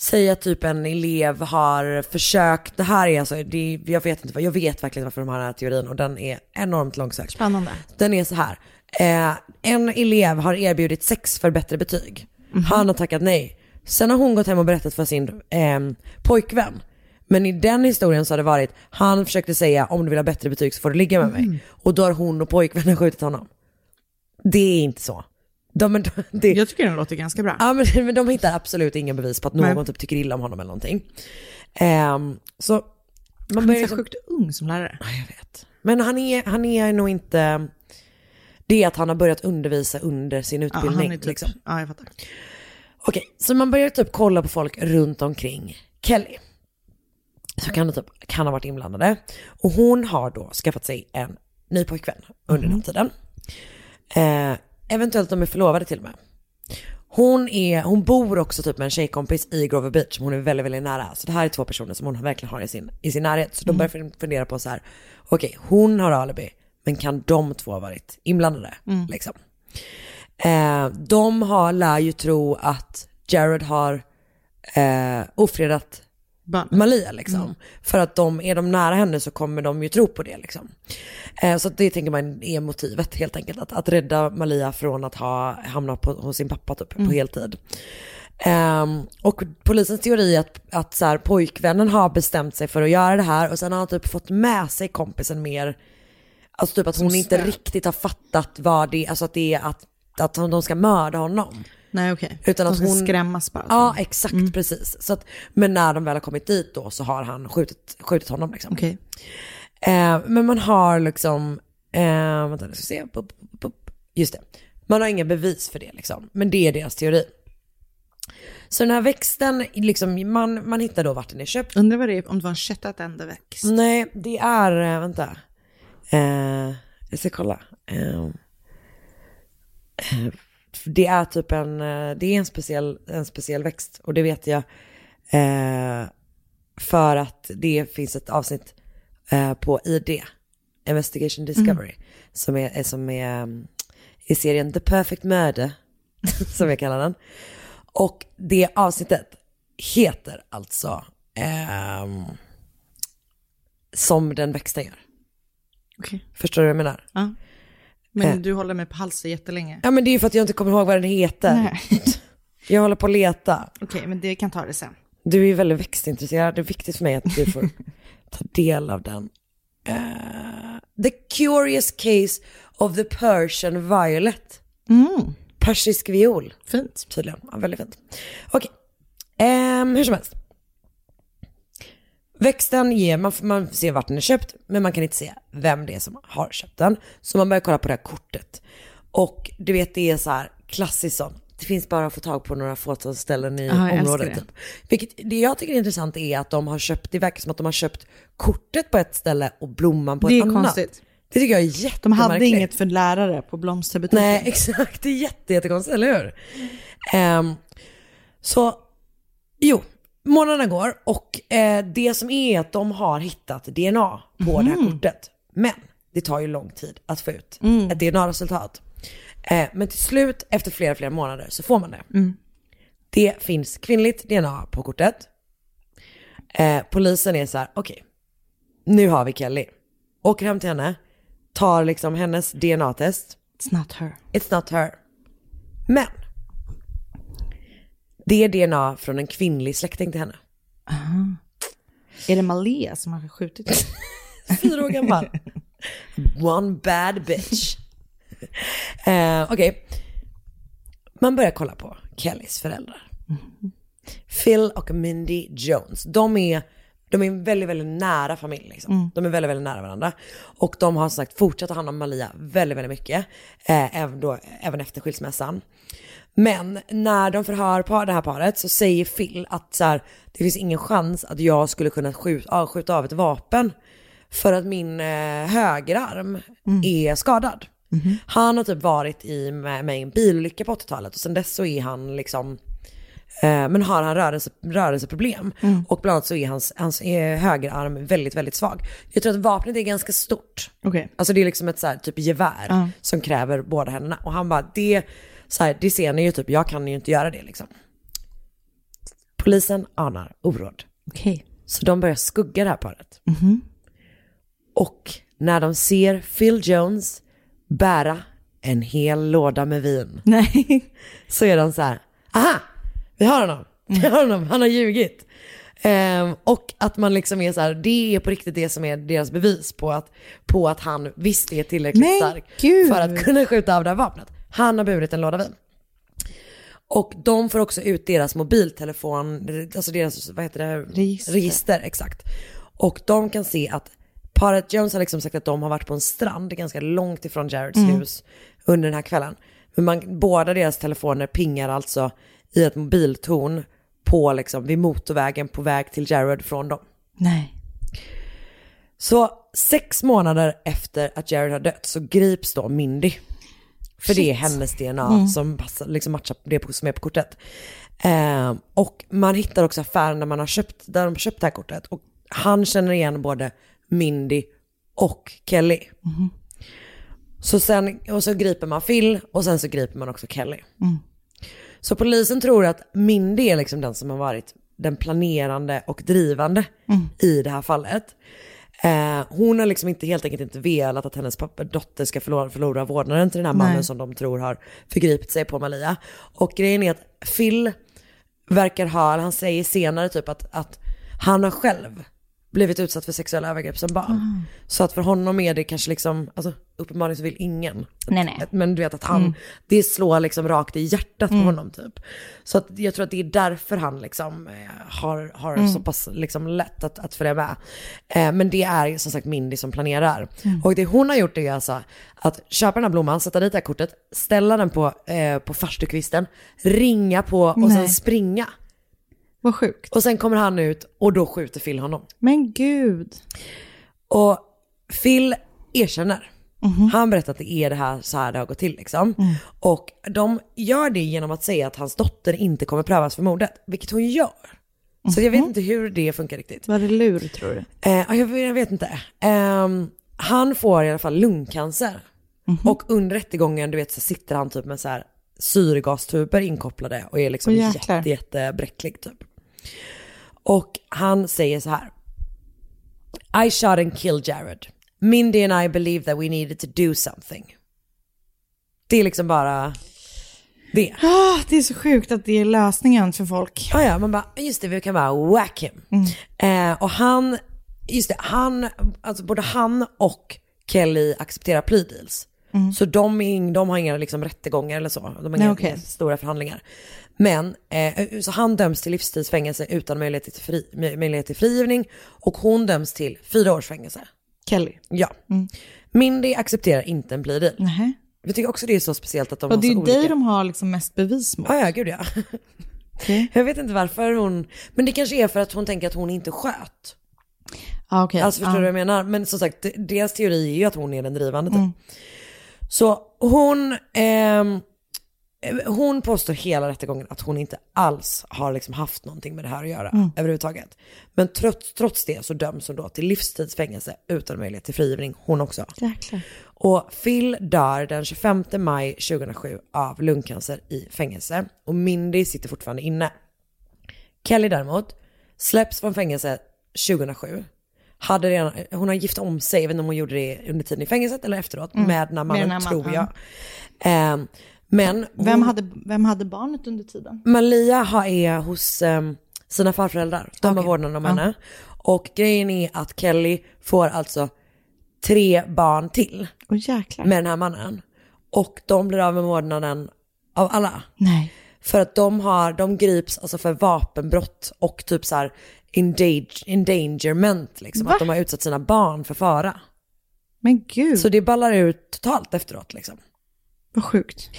säg att typ en elev har försökt, det här är alltså, det, jag vet inte vad, jag vet verkligen varför de har den här teorin och den är enormt långsökt. Spännande. Den är så här. Eh, en elev har erbjudit sex för bättre betyg. Han har tackat nej. Sen har hon gått hem och berättat för sin eh, pojkvän. Men i den historien så har det varit, han försökte säga om du vill ha bättre betyg så får du ligga med mig. Och då har hon och pojkvännen (laughs) skjutit honom. Det är inte så. De, (laughs) det, Jag tycker den låter ganska bra. Ja men, (laughs) men de hittar absolut inga bevis på att någon Nej. typ tycker illa om honom eller någonting. Ehm, så man Han börjar är så liksom, sjukt ung som lärare. Ja, jag vet. Men han är, han är nog inte... Det är att han har börjat undervisa under sin Ja, utbildning. han är typ, liksom. ja, jag fattar. Okej, så man börjar typ kolla på folk runt omkring Kelly. Så kan det typ, kan ha varit inblandade. Och hon har då skaffat sig en ny pojkvän under den här tiden. Eh, eventuellt de är förlovade till och med. Hon, är, hon bor också typ med en tjejkompis i Grover Beach som hon är väldigt, väldigt nära. Så det här är två personer som hon verkligen har i sin, i sin närhet. Så de börjar fun- fundera på så här, okej hon har alibi, men kan de två ha varit inblandade? Liksom. Eh, de har, lär ju tro att Jared har eh, ofredat Barn. Malia liksom. För att de, är de nära henne så kommer de ju tro på det liksom. Eh, så det tänker man är motivet helt enkelt. Att, att rädda Malia från att ha, hamna på, hos sin pappa typ, på heltid. Ehm, och polisens teori är att, att så här, pojkvännen har bestämt sig för att göra det här och sen har han typ fått med sig kompisen mer, alltså typ att hon inte riktigt har fattat vad det alltså att det är att, att de ska mörda honom. Nej okej. Utan De att ska hon- skrämmas bara. Ja, exakt precis. Så att, men när de väl har kommit dit då så har han skjutit, skjutit honom liksom. Okej. Eh, men man har liksom, eh, vänta nu ska se, Bup, bup, bup. just det. Man har inga bevis för det liksom, men det är deras teori. Så den här växten, liksom, man, man hittar då vart den är köpt. Undrar vad det är, om det var en köttätande växt. Nej, det är, eh, vänta. Eh, jag ska kolla. Eh, eh, det är typ en, eh, det är en speciell, en speciell växt och det vet jag. Eh, för att det finns ett avsnitt eh, på ID, Investigation Discovery, som är, är, som är um, i serien The Perfect Murder, (laughs) som jag kallar den. Och det avsnittet heter alltså ehm, som den växten gör. Okej. Förstår du vad jag menar? Ja. Men Eh. du håller mig på halsen jättelänge. Ja men det är ju för att jag inte kommer ihåg vad den heter. Nej. (laughs) Jag håller på att leta. Okej, men det kan ta det sen. Du är ju väldigt växtintresserad. Det är viktigt för mig att du får (laughs) ta del av den. Eh, the Curious Case of the Persian Violet. Mm. Persisk viol. Fint. Tydligen. Ja, väldigt fint. Okej. Ehm, hur som helst. Växten ger, man, man ser vart den är köpt, men man kan inte se vem det är som har köpt den. Så man börjar kolla på det här kortet. Och du vet, det är så här klassiskt sånt. Det finns bara att få tag på några fåtal ställen i älskar området. det. Typ. Vilket, det jag tycker är intressant är att de har köpt, det verkar som att de har köpt kortet på ett ställe och blomman på Det ett är annat. konstigt. Det tycker jag är De jättemärkligt. hade inget för lärare på blomsterbutiken. Nej, (laughs) exakt. Det är jätte, jättekonstigt, eller hur? Ehm, så, jo, månaderna går och eh, det som är att de har hittat DNA på det här kortet. Men det tar ju lång tid att få ut ett DNA-resultat. Eh, men till slut, efter flera, flera månader, så får man det. Det finns kvinnligt DNA på kortet. Eh, polisen är så här, okej, nu har vi Kelly. Åker hem till henne, tar liksom hennes DNA-test. It's not her. It's not her. Men. Det är DNA från en kvinnlig släkting till henne. Är det Malia som har skjutit henne? (laughs) Fyra år gammal. One bad bitch. Eh, Okej. Man börjar kolla på Kellys föräldrar. Phil och Mindy Jones. De är, de är en väldigt, väldigt nära familj. Liksom. De är väldigt, väldigt nära varandra. Och de har som sagt fortsatt att handla om Malia väldigt, väldigt mycket. Eh, även, då, även efter skilsmässan. Men när de förhör på det här paret så säger Phil att så här, det finns ingen chans att jag skulle kunna skjuta, skjuta av ett vapen. För att min eh, högerarm är skadad. Han har typ varit i, med, med en bilolycka på 80-talet och sen dess så är han liksom Eh, men har han rörelse, rörelseproblem. Och bland annat så är hans, hans eh, högerarm väldigt, väldigt svag. Jag tror att vapnet är ganska stort. Okej. Alltså det är liksom ett så här, typ gevär Ja. som kräver båda händerna. Och han bara, det, så här, det ser ni ju typ, jag kan ju inte göra det liksom. Polisen anar oråd. Okej. Så de börjar skugga det här paret. Och när de ser Phil Jones bära en hel låda med vin Nej. (laughs) så är de så här, aha, vi har honom, vi har honom, han har ljugit. Ehm, och att man liksom är så här, det är på riktigt det som är deras bevis på att, på att han visst är tillräckligt Men stark gud. för att kunna skjuta av det här vapnet. Han har burit en låda vin. Och de får också ut deras mobiltelefon, alltså deras, vad heter det? Register. Register, exakt. Och de kan se att paret Jones har liksom sagt att de har varit på en strand ganska långt ifrån Jareds hus under den här kvällen. Men man, båda deras telefoner pingar alltså i ett mobiltorn på liksom vid motorvägen på väg till Jared från dem. Nej. Så sex månader efter att Jared har dött så grips då Mindy. För det är hennes DNA som passar, liksom matchar det som är på kortet. Eh, och man hittar också affären där man har köpt, där de har köpt det här kortet. Och han känner igen både Mindy och Kelly. Så sen, och så griper man Phil och sen så griper man också Kelly. Så polisen tror att Mindy är liksom den som har varit den planerande och drivande i det här fallet. Eh, hon har liksom inte, helt enkelt inte velat att hennes pappa, dotter ska förlora, förlora vårdnaden till den här mannen Nej. som de tror har förgripit sig på Malia. Och grejen är att Phil verkar ha, han säger senare typ att, att han har själv blivit utsatt för sexuella övergrepp som barn. Så att för honom är det kanske liksom, alltså uppenbarligen så vill ingen. Nej, nej. Men du vet att han, det slår liksom rakt i hjärtat på honom typ. Så att jag tror att det är därför han liksom eh, har, har så pass liksom lätt att, att följa med. Eh, men det är som sagt Mindy som planerar. Och det hon har gjort är alltså att köpa den här blomman, sätta dit det här kortet, ställa den på, eh, på farstukvisten, ringa på och sen Nej. springa. Vad sjukt. Och sen kommer han ut och då skjuter Phil honom. Men gud. Och Phil erkänner. Han berättar att det är det här, så här det har gått till liksom. Och de gör det genom att säga att hans dotter inte kommer prövas för mordet, vilket hon gör. Så jag vet inte hur det funkar riktigt. Var det lur tror du? Eh, jag, jag vet inte. Ehm, han får i alla fall lungcancer. Och under rättegången, du vet, så sitter han typ med så här syrgastuber inkopplade och är liksom jäklar. jätte, jättebräcklig typ. Och han säger så här. I shot and killed Jared. Mindy and I believed that we needed to do something. Det är liksom bara det. Ah, det är så sjukt att det är lösningen för folk. Ja, ja, man bara, just det, vi kan bara whack him. Eh, och han, just det, han, alltså både han och Kelly accepterar plea deals. Så de, är, de har inga liksom, rättegångar eller så, de har Nej, inga stora förhandlingar. Men, eh, så han döms till livstidsfängelse utan möjlighet till, fri, möjlighet till frigivning och hon döms till fyra års fängelse. Kelly. Ja. Mindy accepterar inte en plea deal. Nej. Jag tycker också det är så speciellt att de Och har det är så ju olika... dig de har liksom mest bevis mot. Ja, ja, gud ja. Okej. (laughs) Jag vet inte varför hon, men det kanske är för att hon tänker att hon inte sköt. Ah, okay. Alltså förstår du vad jag menar? Men som sagt, de- deras teori är ju att hon är den drivande typ. Så hon, eh, hon påstår hela rättegången att hon inte alls har liksom haft någonting med det här att göra överhuvudtaget. Men trots, trots det så döms hon då till livstidsfängelse utan möjlighet till frigivning, hon också. Jäklar. Och Phil dör den 25 maj 2007 av lungcancer i fängelse och Mindy sitter fortfarande inne. Kelly däremot släpps från fängelse 2007. Hade redan, hon har gift om sig, jag vet inte om hon gjorde det under tiden i fängelset eller efteråt, med den här mannen den här tror jag. Ehm, men Vem hon, hade, vem hade barnet under tiden? Malia har, är hos ehm, sina farföräldrar, de har Okej. vårdnaden om Ja. henne. Och grejen är att Kelly får alltså tre barn till jäklar. med den här mannen. Och de blir av med vårdnaden av alla. Nej. För att de har, de grips alltså för vapenbrott och typ så här endangerment liksom. Va? Att de har utsatt sina barn för fara. Men gud, Så det ballar ut totalt efteråt liksom. vad sjukt.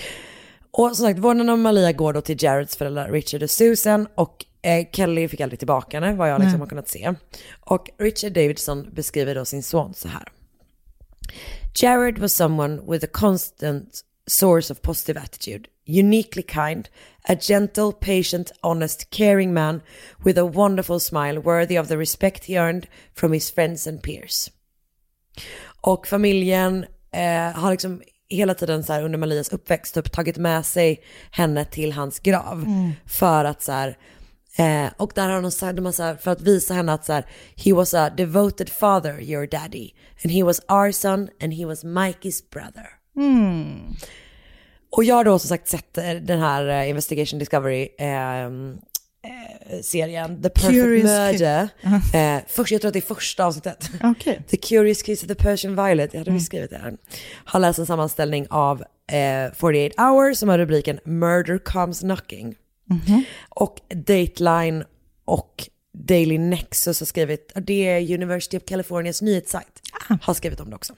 Och som sagt, vårdnaden av Malia går då till Jareds föräldrar Richard och Susan och eh, Kelly fick aldrig tillbaka henne, vad jag liksom har kunnat se. Och Richard Davidson beskriver då sin son så här. Jared was someone with a constant source of positive attitude, uniquely kind, a gentle, patient, honest, caring man with a wonderful smile worthy of the respect he earned from his friends and peers. Och familjen eh, har liksom hela tiden så här under Malias uppväxt typ tagit med sig henne till hans grav. För att så här, eh, och där har de sagt, de har så här, för att visa henne att så här, he was a devoted father, your daddy. And he was our son and he was Mikey's brother. Och jag har då som sagt sett eh, den här eh, Investigation Discovery ehm, eh, serien The Perfect Curious Murder. (laughs) Eh, först, jag tror att det är första avsnittet. Okej. The Curious Case of the Persian Violet, jag hade visst skrivit det här. Har läst en sammanställning av eh, 48 hours som har rubriken Murder comes knocking. Och Dateline och Daily Nexus har skrivit, det är University of Californias nyhetssajt, har skrivit om det också.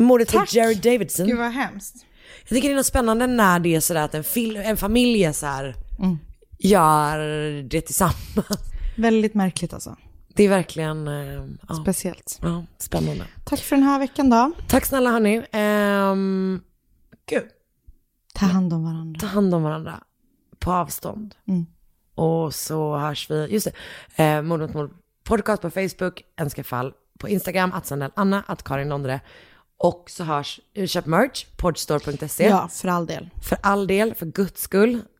Mordet på Tack. Jerry Davidson. Gud vad hemskt. Jag tycker det är något spännande när det är sådär att en, en familj är så här, Mm. gör det tillsammans. Väldigt märkligt alltså. Det är verkligen eh, ja, Speciellt. ja, spännande. Tack för den här veckan då. Tack snälla hörni. Um, gud, Ta hand om varandra. ta hand om varandra på avstånd. Mm. Och så hörs vi, just det, eh, Mord mot mord podcast på Facebook, Önska fall på Instagram, att Sandell Anna, att Karin Londre. Och så hörs, köp merch, podstore.se. Ja, för all del. För all del, för guds skull. (laughs)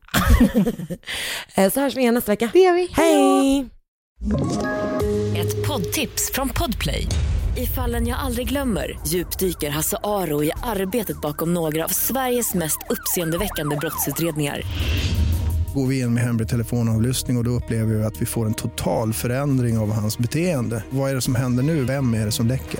Eh, så hörs vi igen nästa vecka. Det gör vi. Hej! Ett poddtips från Podplay. I fallen jag aldrig glömmer djupdyker Hasse Aro i arbetet bakom några av Sveriges mest uppseendeväckande brottsutredningar. Går vi in med hemlig telefonavlyssning och, och då upplever vi att vi får en total förändring av hans beteende. Vad är det som händer nu? Vem är det som läcker?